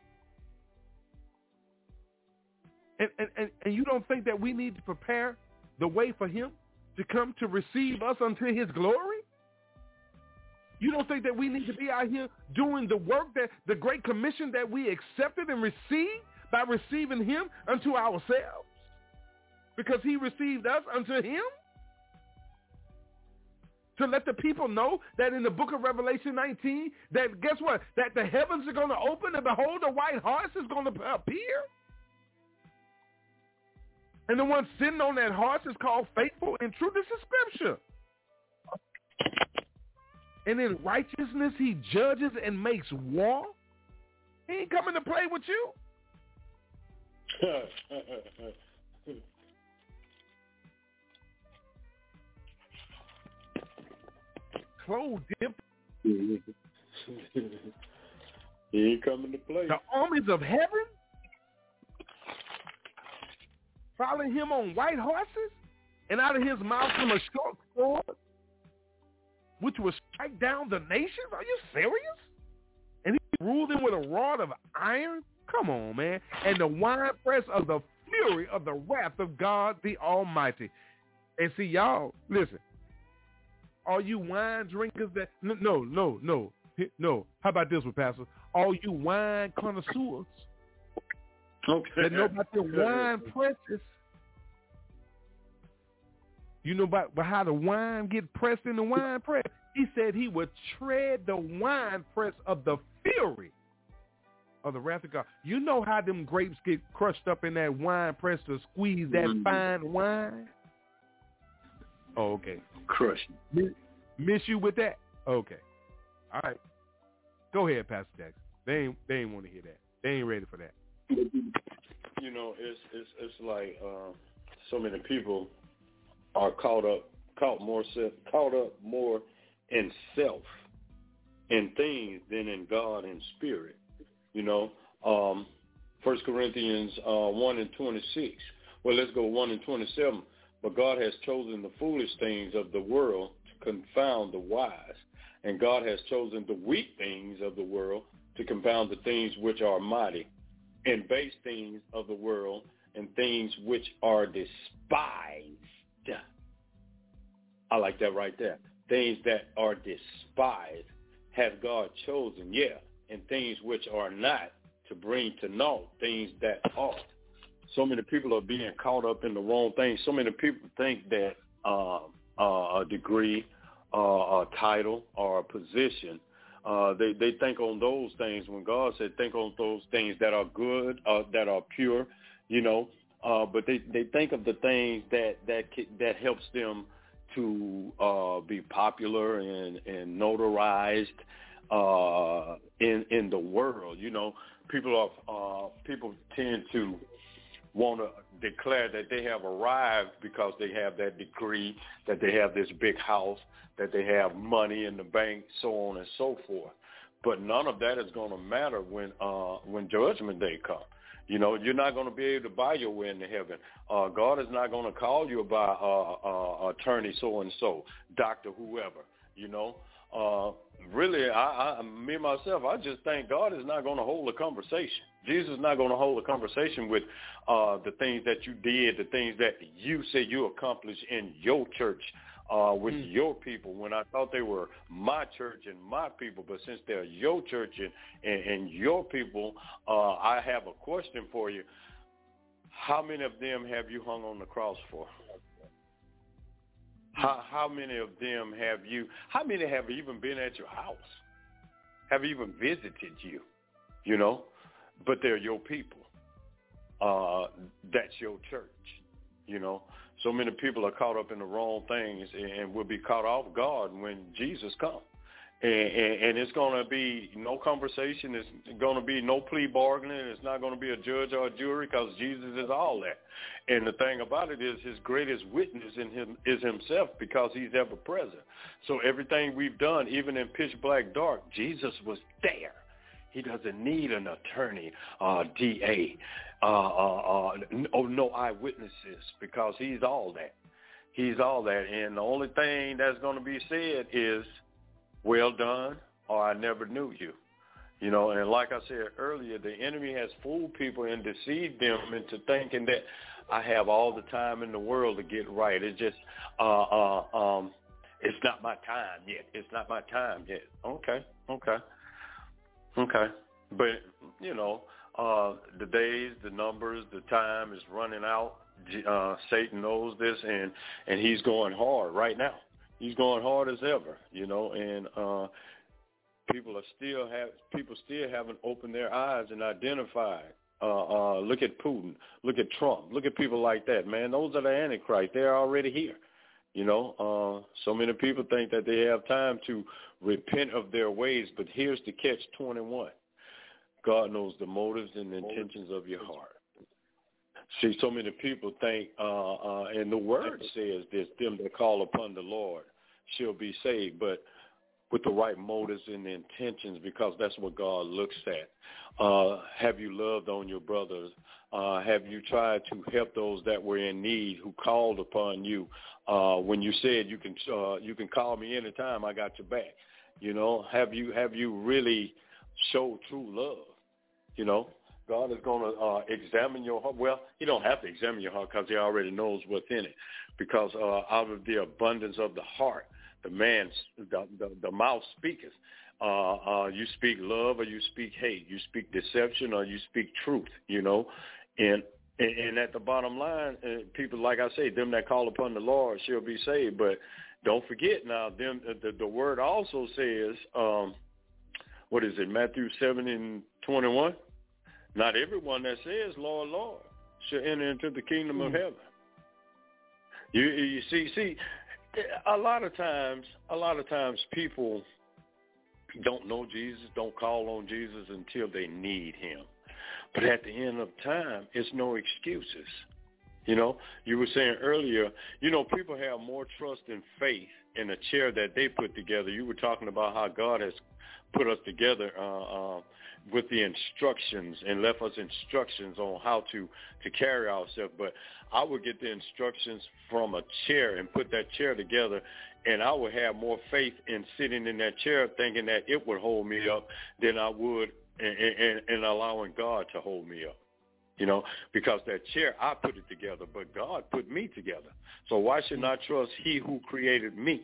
And, and, and, and you don't think that we need to prepare the way for him to come to receive us unto his glory? You don't think that we need to be out here doing the work that the great commission that we accepted and received by receiving him unto ourselves? Because he received us unto him? To let the people know that in the book of Revelation 19, that guess what? That the heavens are going to open and behold, a white horse is going to appear? And the one sitting on that horse is called faithful and true. This is scripture. And in righteousness he judges and makes war. He ain't coming to play with you. Clothed him. he ain't coming to play. The armies of heaven following him on white horses, and out of his mouth come a short sword, which will strike down the nations. Are you serious? And he ruled them with a rod of iron. Come on, man. And the winepress of the fury of the wrath of God the Almighty. And see, y'all, listen. All you wine drinkers that no, no, no, no, no. How about this one, Pastor? All you wine connoisseurs Okay. that know about the wine presses. You know about, about how the wine get pressed in the wine press? He said he would tread the wine press of the fury of the wrath of God. You know how them grapes get crushed up in that wine press to squeeze that Mhm. fine wine? Oh, okay. Crushing. Miss, miss you with that? Okay. All right. Go ahead, Pastor Jackson. They ain't they ain't want to hear that. They ain't ready for that. You know, it's it's it's like uh, so many people are caught up, caught more self, caught up more in self, in things than in God and spirit. You know, um, First Corinthians uh, one and twenty six. Well, let's go one and twenty seven. But God has chosen the foolish things of the world to confound the wise, and God has chosen the weak things of the world to confound the things which are mighty and base things of the world and things which are despised. I like that right there. Things that are despised has God chosen, yeah, and things which are not to bring to naught things that are. So many people are being caught up in the wrong things. So many people think that uh, uh, a degree, uh, a title, or a position uh, they they think on those things when God said think on those things that are good, uh, that are pure, you know. Uh, but they they think of the things that that that helps them to uh, be popular and and notarized uh, in in the world. You know, people are uh, people tend to want to declare that they have arrived because they have that degree, that they have this big house, that they have money in the bank, so on and so forth. But none of that is going to matter when uh, when Judgment Day comes. You know, you're not going to be able to buy your way into heaven. Uh, God is not going to call you by uh, uh, attorney so and so, doctor whoever. You know, uh, really, I, I, me myself, I just think God is not going to hold a conversation. Jesus is not going to hold a conversation with uh, the things that you did, the things that you say you accomplished in your church uh, with mm. your people when I thought they were my church and my people. But since they're your church and, and, and your people, uh, I have a question for you. How many of them have you hung on the cross for? How, how many of them have you, how many have even been at your house? Have even visited you, you know? But they're your people. Uh, that's your church, you know? So many people are caught up in the wrong things and will be caught off guard when Jesus comes. And, and, and it's going to be no conversation. It's going to be no plea bargaining. It's not going to be a judge or a jury because Jesus is all that. And the thing about it is his greatest witness in him is himself because he's ever present. So everything we've done, even in pitch black dark, Jesus was there. He doesn't need an attorney, uh, DA, uh, uh, uh, oh, no eyewitnesses because he's all that. He's all that. And the only thing that's going to be said is, well done, or I never knew you. You know, and like I said earlier, the enemy has fooled people and deceived them into thinking that I have all the time in the world to get right. It's just, uh, uh, um, it's not my time yet. It's not my time yet. Okay, okay, okay. But you know, uh, the days, the numbers, the time is running out. Uh, Satan knows this, and and he's going hard right now he's going hard as ever, you know, and uh people are still have people still haven't opened their eyes and identified. Uh uh look at Putin, look at Trump, look at people like that, man. Those are the antichrist. They're already here. You know, uh so many people think that they have time to repent of their ways, but here's the catch twenty one. God knows the motives and the intentions of your heart. See, so many people think, uh, uh, and the word says this, them that call upon the Lord shall be saved, but with the right motives and intentions because that's what God looks at. Uh, have you loved on your brothers? Uh, have you tried to help those that were in need who called upon you? Uh, when you said you can uh, you can call me anytime, I got your back. You know, have you have you really showed true love? You know, God is going to uh, examine your heart. Well, he don't have to examine your heart because he already knows what's in it. Because uh, out of the abundance of the heart, the man, the, the, the mouth speaketh. Uh, uh, you speak love or you speak hate. You speak deception or you speak truth. You know, and and, at the bottom line, uh, people like I say, them that call upon the Lord shall be saved. But don't forget now, them the, the word also says, um, what is it, Matthew seven and twenty one not everyone that says, Lord, Lord, shall enter into the kingdom of hmm. heaven. You, you see, see, a lot of times, a lot of times people don't know Jesus, don't call on Jesus until they need him. But at the end of time, it's no excuses. You know, you were saying earlier, you know, people have more trust and faith in a chair that they put together. You were talking about how God has put us together uh, uh, with the instructions and left us instructions on how to to carry ourselves. But I would get the instructions from a chair and put that chair together, and I would have more faith in sitting in that chair, thinking that it would hold me up, than I would in, in, in allowing God to hold me up. You know, because that chair, I put it together, but God put me together. So why should I trust he who created me?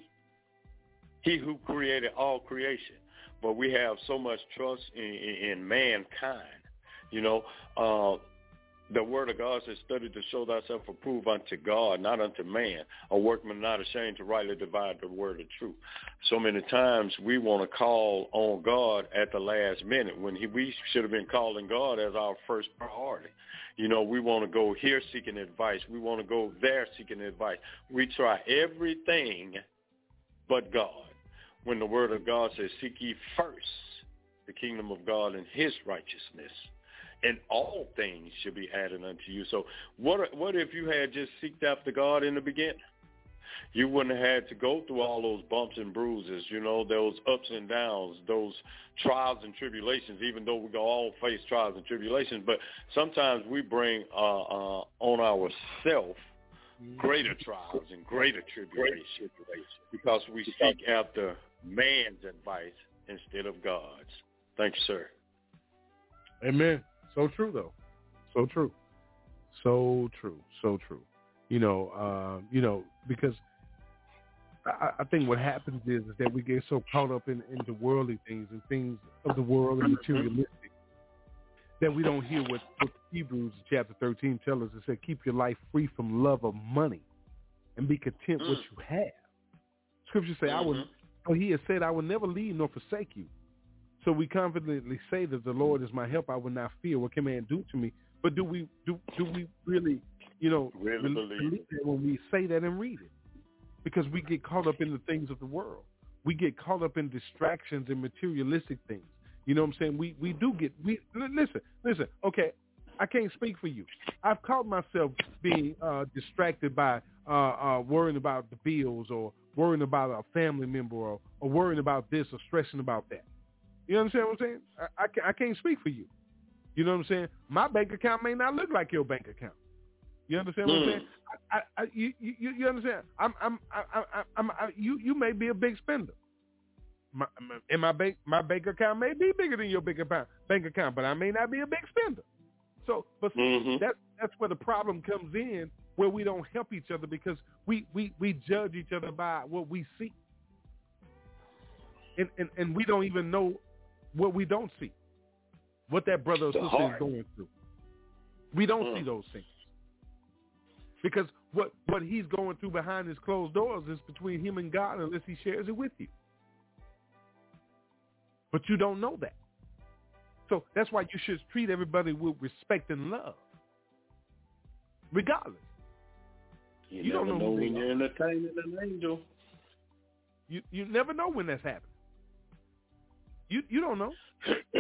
He who created all creation but we have so much trust in, in, in mankind. You know, uh, the word of God says, study to show thyself approved unto God, not unto man. A workman not ashamed to rightly divide the word of truth. So many times we want to call on God at the last minute when he, we should have been calling God as our first priority. You know, we want to go here seeking advice. We want to go there seeking advice. We try everything but God when the word of God says, seek ye first the kingdom of God and his righteousness, and all things shall be added unto you. So what, what if you had just seeked after God in the beginning? You wouldn't have had to go through all those bumps and bruises, you know, those ups and downs, those trials and tribulations, even though we all face trials and tribulations. But sometimes we bring uh, uh, on ourselves greater trials and greater tribulations because we seek after man's advice instead of God's. Thank you, sir. Amen. So true, though. So true. So true. So true. You know, uh, you know, because I, I think what happens is, is that we get so caught up in into worldly things and things of the world and materialistic that we don't hear what, what Hebrews chapter 13 tells us. It said, keep your life free from love of money and be content mm. what you have. Scripture say, mm-hmm. I will, oh, he has said, I will never leave nor forsake you. So we confidently say that the Lord is my help. I will not fear. What can man do to me? But do we do do we really, you know, really believe, believe that when we say that and read it? Because we get caught up in the things of the world. We get caught up in distractions and materialistic things. You know what I'm saying? We we do get we listen listen. Okay, I can't speak for you. I've caught myself being uh, distracted by uh, uh, worrying about the bills or worrying about a family member or, or worrying about this or stressing about that. You understand what I'm saying? I, I, I can't speak for you. You know what I'm saying? My bank account may not look like your bank account. You understand what mm. I'm saying? I, I, you, you, you understand? I'm, I'm, I, I, I'm, I, you, you may be a big spender. My, my, and my bank, my bank account may be bigger than your bank account, bank account, but I may not be a big spender. So, but mm-hmm. that, that's where the problem comes in, where we don't help each other because we, we, we judge each other by what we see. And, and, and we don't even know what we don't see, what that brother or sister is going through. We don't mm. see those things. Because what, what he's going through behind his closed doors is between him and God unless he shares it with you. But you don't know that. So that's why you should treat everybody with respect and love, regardless. You, you don't know, know when you're entertaining an angel. You you never know when that's happening. You you don't know.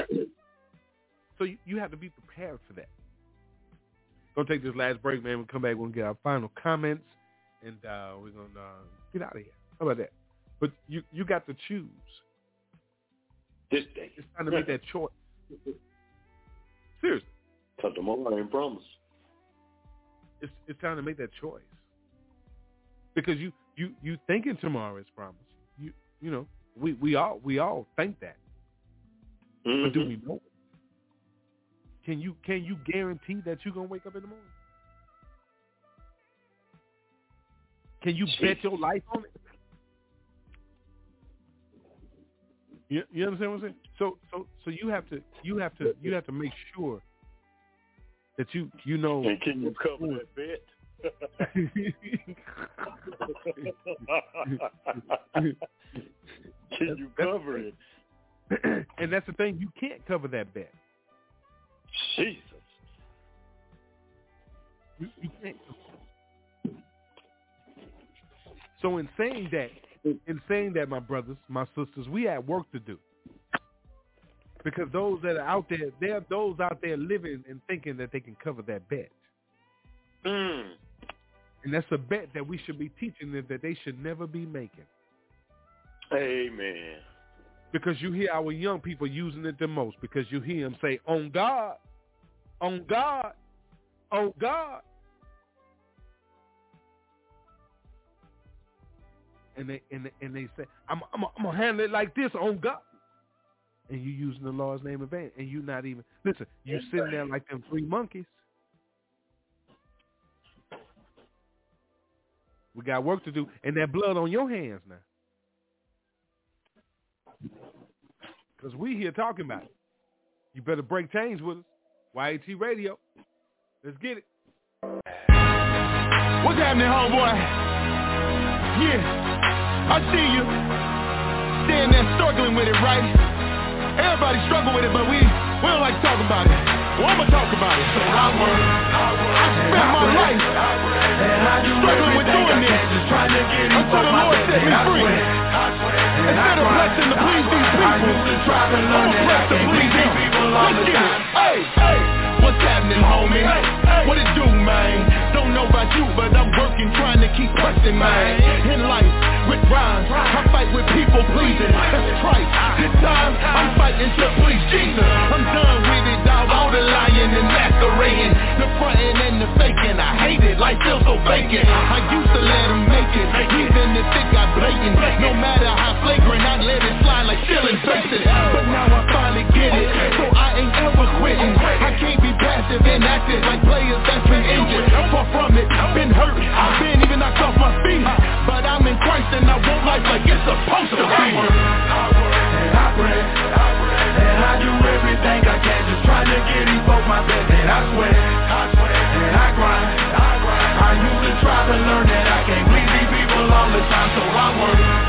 so you, you have to be prepared for that. Gonna take this last break, man. We'll come back. We'll get our final comments, and uh, we're gonna uh, get out of here. How about that? But you you got to choose. This day. It's time to make that choice. Seriously. Cut them all. I ain't promise. It's it's time to make that choice. Because you you you thinking tomorrow is promised. You you know we we all we all think that. Mm-hmm. But do we know it? Can you can you guarantee that you're gonna wake up in the morning? Can you Jeez. bet your life on it? You, you understand what I'm saying? So so so you have to you have to you have to make sure that you you know. And can you cover that bet? can you cover it? and that's the thing, you can't cover that bet. Jesus. You, you can't. So in saying that, in saying that, my brothers, my sisters, we have work to do. Because those that are out there, there are those out there living and thinking that they can cover that bet. Mm. And that's a bet that we should be teaching them that they should never be making. Amen. Because you hear our young people using it the most because you hear them say, on God, on God, on God. and they and they, and they say, I'm, I'm, I'm gonna handle it like this on God, and you using the Lord's name in vain, and you not even listen. You sitting there like them three monkeys. We got work to do, and that blood on your hands now, because we here talking about it. You better break chains with us. YAT Radio. Let's get it. What's happening, homeboy? Yeah. I see you. Standing there struggling with it, right? Everybody struggle with it, but we, we don't like to talk about it. Well, I'ma talk about it. So I work, I spent my life struggling with doing this until the Lord set me free. Instead of blessing to please these people, I'm a bless to please Him. Let's get it. Hey, hey, what's happening, homie? What it do, man? Don't know about you, but I'm working, trying to keep pressing, man. In life with rhymes. I fight with people pleasing. That's Christ. This time I'm fighting to please Jesus. I'm done with it, dog. All the lying and masquerading, the fronting and the faking. I hate it like life feels so vacant I used to let him make it Even if it got blatant No matter how flagrant I let it slide like stealing faces But now I finally get it So I ain't ever quitting I can't be passive and active Like players that's been injured Far from it, been hurt I've been even knocked off my feet But I'm in Christ and I want life like it's supposed to be I work, I work, and I pray And I do everything I can Just trying to get these folks my best And I sweat, and I grind I usually try to learn that I can't please these people all the time So I work,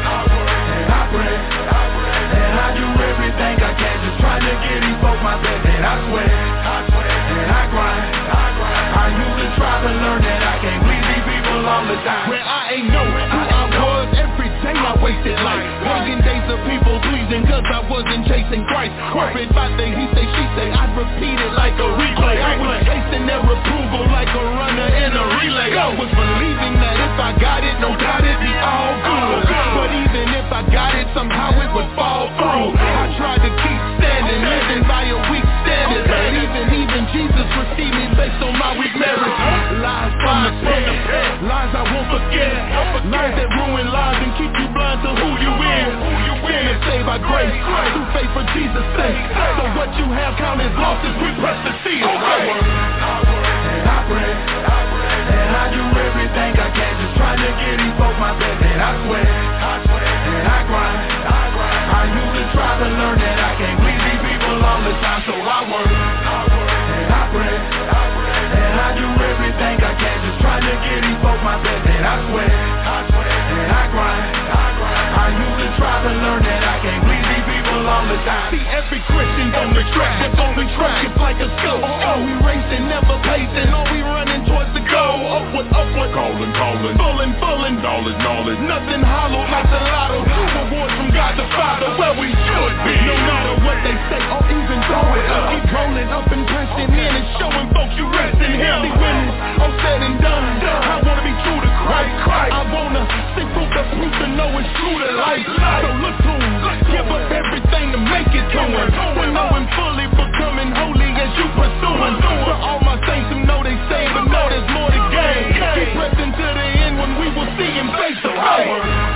try to learn that I can't please these people all the time. Where I ain't know who I was every day I wasted life. Working days of people pleasing cause I wasn't chasing Christ. Worried about the he say she say I'd repeat it like a replay. I was chasing their approval like a runner in a relay. I was believing that if I got it no Forget Lies that ruin lives and keep you blind to who you is. Sin is saved by grace Through faith for Jesus' sake. So what you have lost as we press the seal I work, and I pray And I do everything I can Just trying to get these folks my best. And I sweat, and I grind. I usually try to learn that I can't please these people all the time So I work, to get these folks my best. And I swear, I swear, and I grind. I used to try to learn that I can't please these people all the time. See every Christian's on the track, that's on the track. It's like a scope, oh, oh we racing, never pacing. Oh we running upward, upward Calling, calling. Fullin', fullin', Knowledge, knowledge. Nothing hollow like the lotto. Rewards from God the Father? Where we should be. No matter what they say or even throw it up. Keep rolling up and pressing in and showing folks you rest in Him it's all said and done. I wanna be true to Christ. I wanna see proof the proof to know it's true to life. So look to Him Give up everything to make it to Him. To know Him fully becoming holy as you pursue Him. For all my saints who know they say Him face to face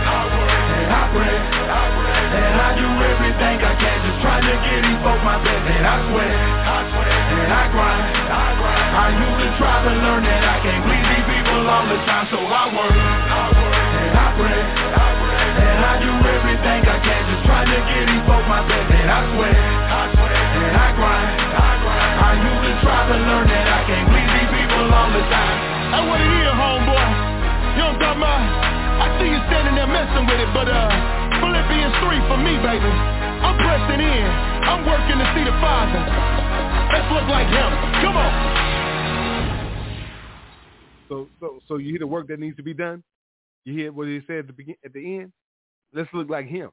and I pray And I do everything I can Just trying to get these folks my best. And I swear. And I grind. I usually try to learn that I can't please these people all the time So I work. I work And I pray And I do everything I can Just trying to get these folks my best. And I swear. And I grind. I usually try to learn that I can't please these people all the time. That's what it is, homeboy You know what I'm? I see you standing there messing with it, but uh, Philippians 3 for me, baby. I'm pressing in. I'm working to see the Father. Let's look like him. Come on. So, so, so you hear the work that needs to be done. You hear what he said at the begin, at the end. Let's look like him.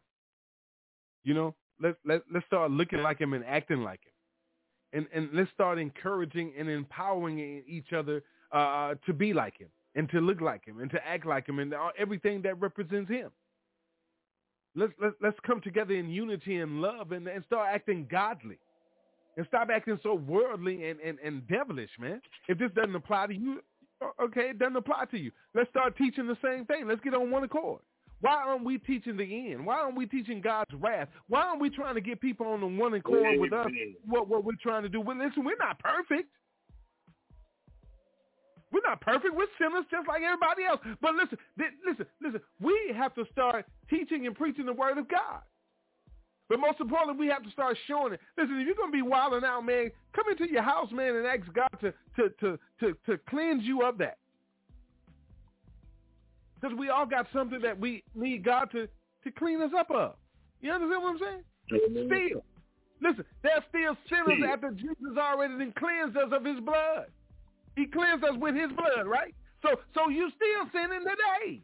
You know, let let let's start looking like him and acting like him, and and let's start encouraging and empowering each other uh, to be like him and to look like him and to act like him and everything that represents him. Let's let's let's come together in unity and love and, and start acting godly. And stop acting so worldly and, and, and devilish, man. If this doesn't apply to you, okay, it doesn't apply to you. Let's start teaching the same thing. Let's get on one accord. Why aren't we teaching the end? Why aren't we teaching God's wrath? Why aren't we trying to get people on the one accord with us? What what we're trying to do? Well, listen, we're not perfect. We're not perfect. We're sinners just like everybody else. But listen, listen, listen. We have to start teaching and preaching the word of God. But most importantly, we have to start showing it. Listen, if you're gonna be wilding out, man, come into your house, man, and ask God to to to to, to cleanse you of that. Because we all got something that we need God to to clean us up of. You understand what I'm saying? Still, listen, there's still sinners after Jesus already cleansed us of His blood. He cleansed us with his blood, right? So so you still sinning today.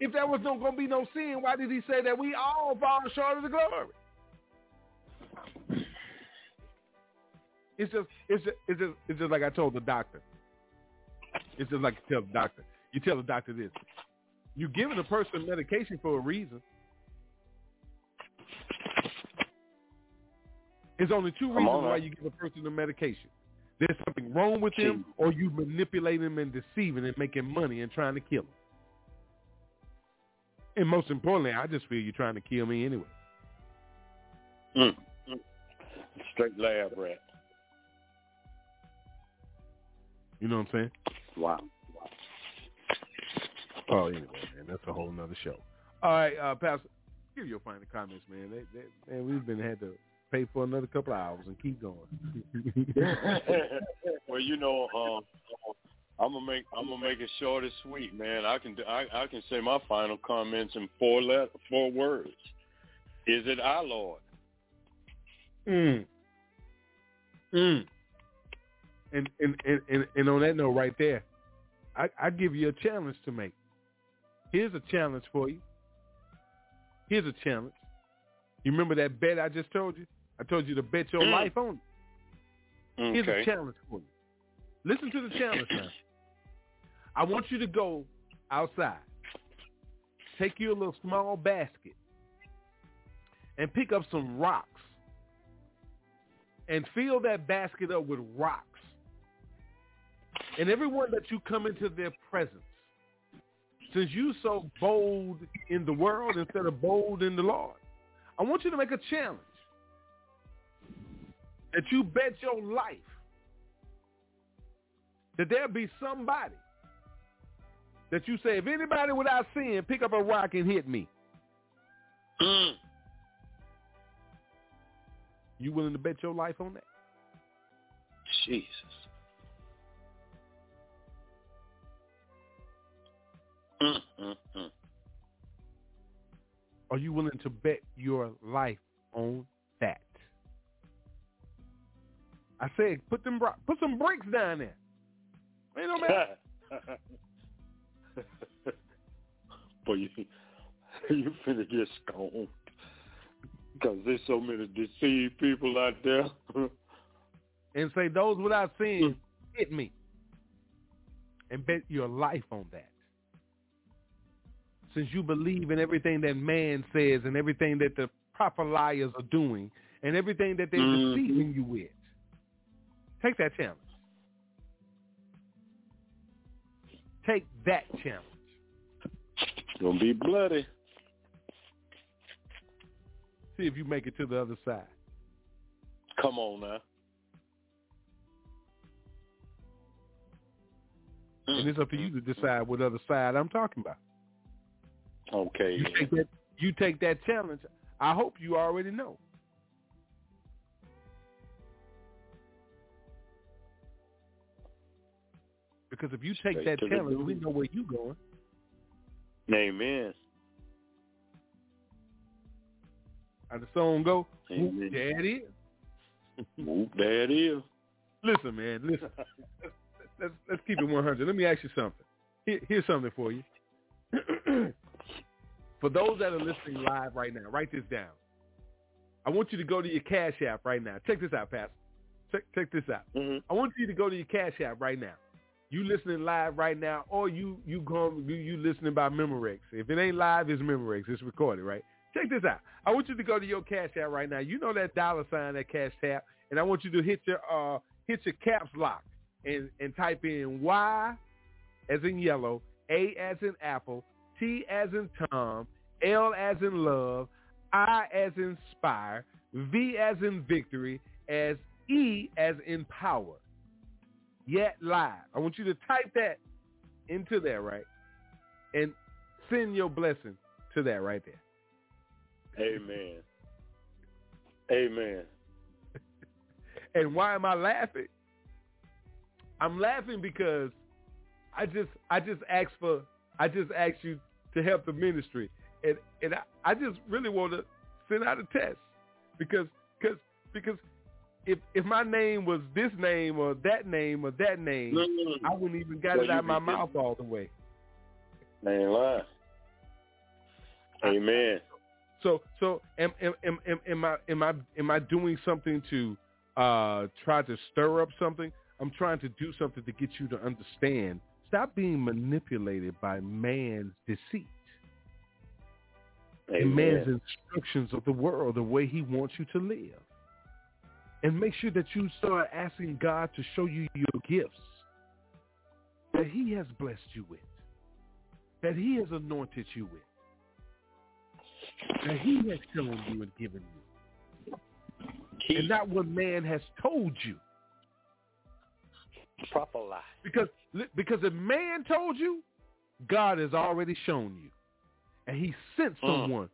If there was no going to be no sin, why did he say that we all fall short of the glory? It's just, it's just, it's just, it's just like I told the doctor. It's just like you tell the doctor. You tell the doctor this. You're giving a person medication for a reason. There's only two reasons why you give a person the medication. there's something wrong with him, or you manipulate him and deceiving and making money and trying to kill him. And most importantly, I just feel you're trying to kill me anyway. Mm. Straight lab rat. You know what I'm saying? Wow. Oh, anyway, man, that's a whole nother show. All right, uh, Pastor, give your final comments, man. They, they, man, we've been had to pay for another couple of hours and keep going. well, you know, um, I'm gonna make I'm gonna make it short and sweet, man. I can I, I can say my final comments in four let four words. Is it our Lord? Mm. Mm. And, and and and and on that note, right there, I, I give you a challenge to make. Here's a challenge for you. Here's a challenge. You remember that bet I just told you? I told you to bet your Mm. life on it. Okay. Here's a challenge for you. Listen to the challenge now. I want you to go outside. Take you a little small basket and pick up some rocks and fill that basket up with rocks. And everyone that you come into their presence, since you so bold in the world instead of bold in the Lord, I want you to make a challenge that you bet your life that there'll be somebody that you say, if anybody without sin, pick up a rock and hit me. Mm. You willing to bet your life on that? Jesus. Mm, mm, mm. Are you willing to bet your life on I said, put them put some bricks down there. Ain't no matter. Boy, you you finna get stoned because there's so many deceived people out there. and say those without sin hit me and bet your life on that since you believe in everything that man says and everything that the proper liars are doing and everything that they're Mhm. deceiving you with take that challenge take that challenge Gonna be bloody. see if you make it to the other side Come on now. and it's up to you to decide what other side i'm talking about Okay. you take that you take that challenge i hope you already know because if you take Straight that challenge we know where you going. Amen. how the song go? Amen. There it is Whoop, there it is. listen man listen. Let's, let's, let's keep it 100 let me ask you something. Here, here's something for you. For those that are listening live right now write this down. I want you to go to your cash app right now. Check this out pastor. Check, check this out. Mhm. I want you to go to your Cash App right now. You listening live right now, or you you going you, you listening by Memorex. If it ain't live, it's Memorex. It's recorded, right? Check this out. I want you to go to your Cash App right now. You know that dollar sign, that Cash App, and I want you to hit your uh hit your caps lock and and type in Y as in yellow, A as in apple, T as in Tom, L as in love, I as in inspire, V as in victory, as E as in power. YAT live. I want you to type that into there, right? And send your blessing to that right there. Amen. Amen. And why am I laughing? I'm laughing because I just I just asked for I just asked you to help the ministry, and and I, I just really want to send out a test because because because if if my name was this name or that name or that name, I wouldn't even got Well, it out my mouth all the way. Ain't lying. Amen. So so am am am am, am I am I am I doing something to uh try to stir up something? I'm trying to do something to get you to understand. Stop being manipulated by man's deceit and man's instructions of the world, the way he wants you to live. And make sure that you start asking God to show you your gifts that he has blessed you with, that he has anointed you with, that he has shown you and given you. And not what man has told you. Proper lie. Because because if man told you, God has already shown you. And he sent Mm. someone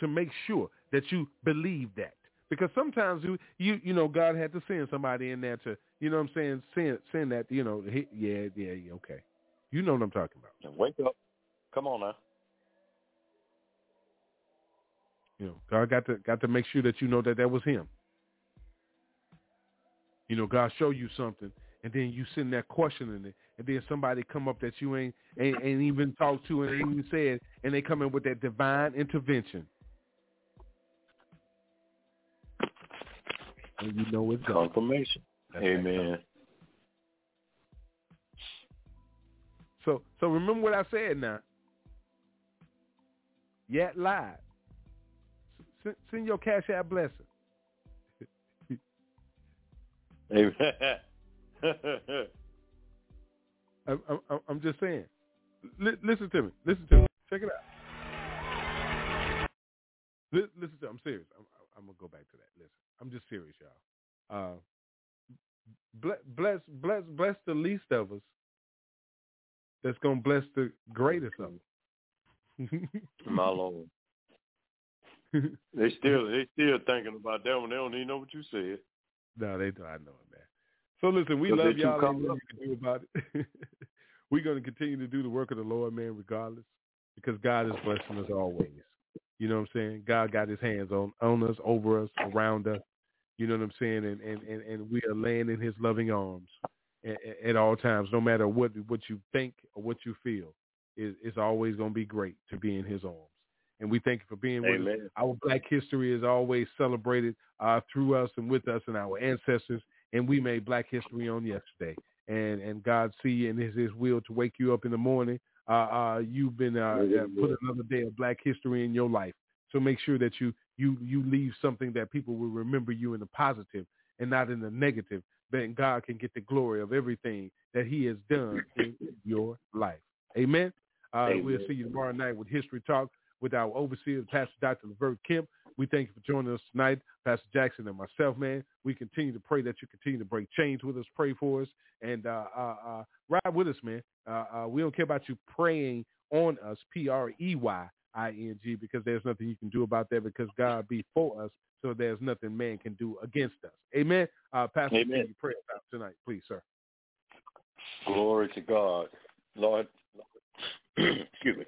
to make sure that you believe that. Because sometimes you you you know God had to send somebody in there to you know what I'm saying send send that you know he, yeah yeah yeah okay you know what I'm talking about wake up. Come on now. you know God got to got to make sure that you know that that was him you know God show you something and then you sitting there questioning it and then somebody come up that you ain't ain't, ain't even talked to and ain't even said and they come in with that divine intervention and you know it's God. Confirmation. That's Amen. So so remember what I said now. YAT live. Send, send your cash app blessing. Amen. I'm, I'm, I'm just saying. Li- listen to me. Listen to me. Check it out. Li- listen to. me. I'm serious. I'm, I'm gonna go back to that. Listen. I'm just serious, y'all. Uh, bless, bless, bless, bless the least of us. That's gonna bless the greatest of them. My Lord. They still they still thinking about that one. They don't even know what you said. No, they do. I know it, man. So listen, we love y'all. Come up. You can do about it. We're going to continue to do the work of the Lord, man, regardless, because God is blessing us always. You know what I'm saying? God got His hands on on us, over us, around us. You know what I'm saying? And and and, and we are laying in His loving arms at, at all times, no matter what what you think or what you feel. It, it's always going to be great to be in His arms. And we thank you for being with us. Our Black history is always celebrated uh, through us and with us and our ancestors. And we made Black history on yesterday. And and God see you and His His will to wake you up in the morning. Uh, uh, you've been uh, uh, put another day of Black history in your life. So make sure that you you you leave something that people will remember you in the positive and not in the negative. Then God can get the glory of everything that He has done in your life. Amen. Uh, we'll see you tomorrow night with History Talk with our overseer, Pastor Dr. Levert Kemp. We thank you for joining us tonight, Pastor Jackson and myself, man. We continue to pray that you continue to break chains with us, pray for us, and uh, uh, uh, ride with us, man. Uh, uh, we don't care about you praying on us, P-R-E-Y-I-N-G, because there's nothing you can do about that because God be for us, so there's nothing man can do against us. Amen. Uh, Pastor, Amen. you pray us out tonight, please, sir? Glory to God. Lord, excuse me.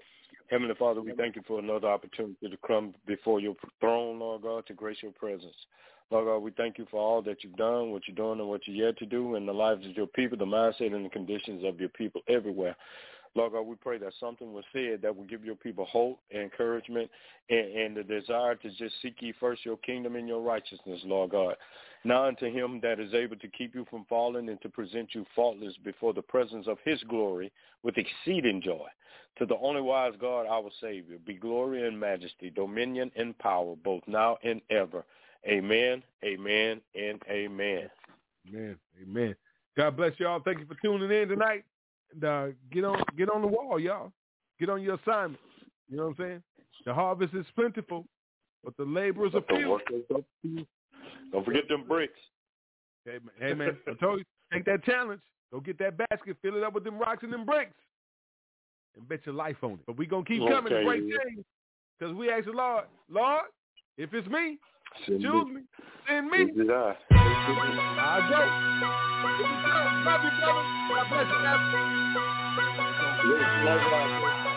Heavenly Father, we thank you for another opportunity to come before your throne, Lord God, to grace your presence. Lord God, we thank you for all that you've done, what you're doing, and what you're yet to do in the lives of your people, the mindset and the conditions of your people everywhere. Lord God, we pray that something was said that will give your people hope, and encouragement, and, and the desire to just seek ye first your kingdom and your righteousness, Lord God. Now unto him that is able to keep you from falling and to present you faultless before the presence of his glory with exceeding joy. To the only wise God, our Savior, be glory and majesty, dominion and power, both now and ever. Amen, amen, and amen. Amen. Amen. God bless y'all. Thank you for tuning in tonight. Uh, get on get on the wall, y'all. Get on your assignment. You know what I'm saying? The harvest is plentiful, but the laborers are few. work is up to you. Don't forget them bricks. Hey man, hey man, I told you, take that challenge. Go get that basket, fill it up with them rocks and them bricks, and bet your life on it. But we gonna keep coming to Okay. because we ask the Lord, Lord, if it's me, Choose me. send me. Did I? I go. Love you, brother. God bless you. Yes, likewise. Send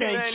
Thank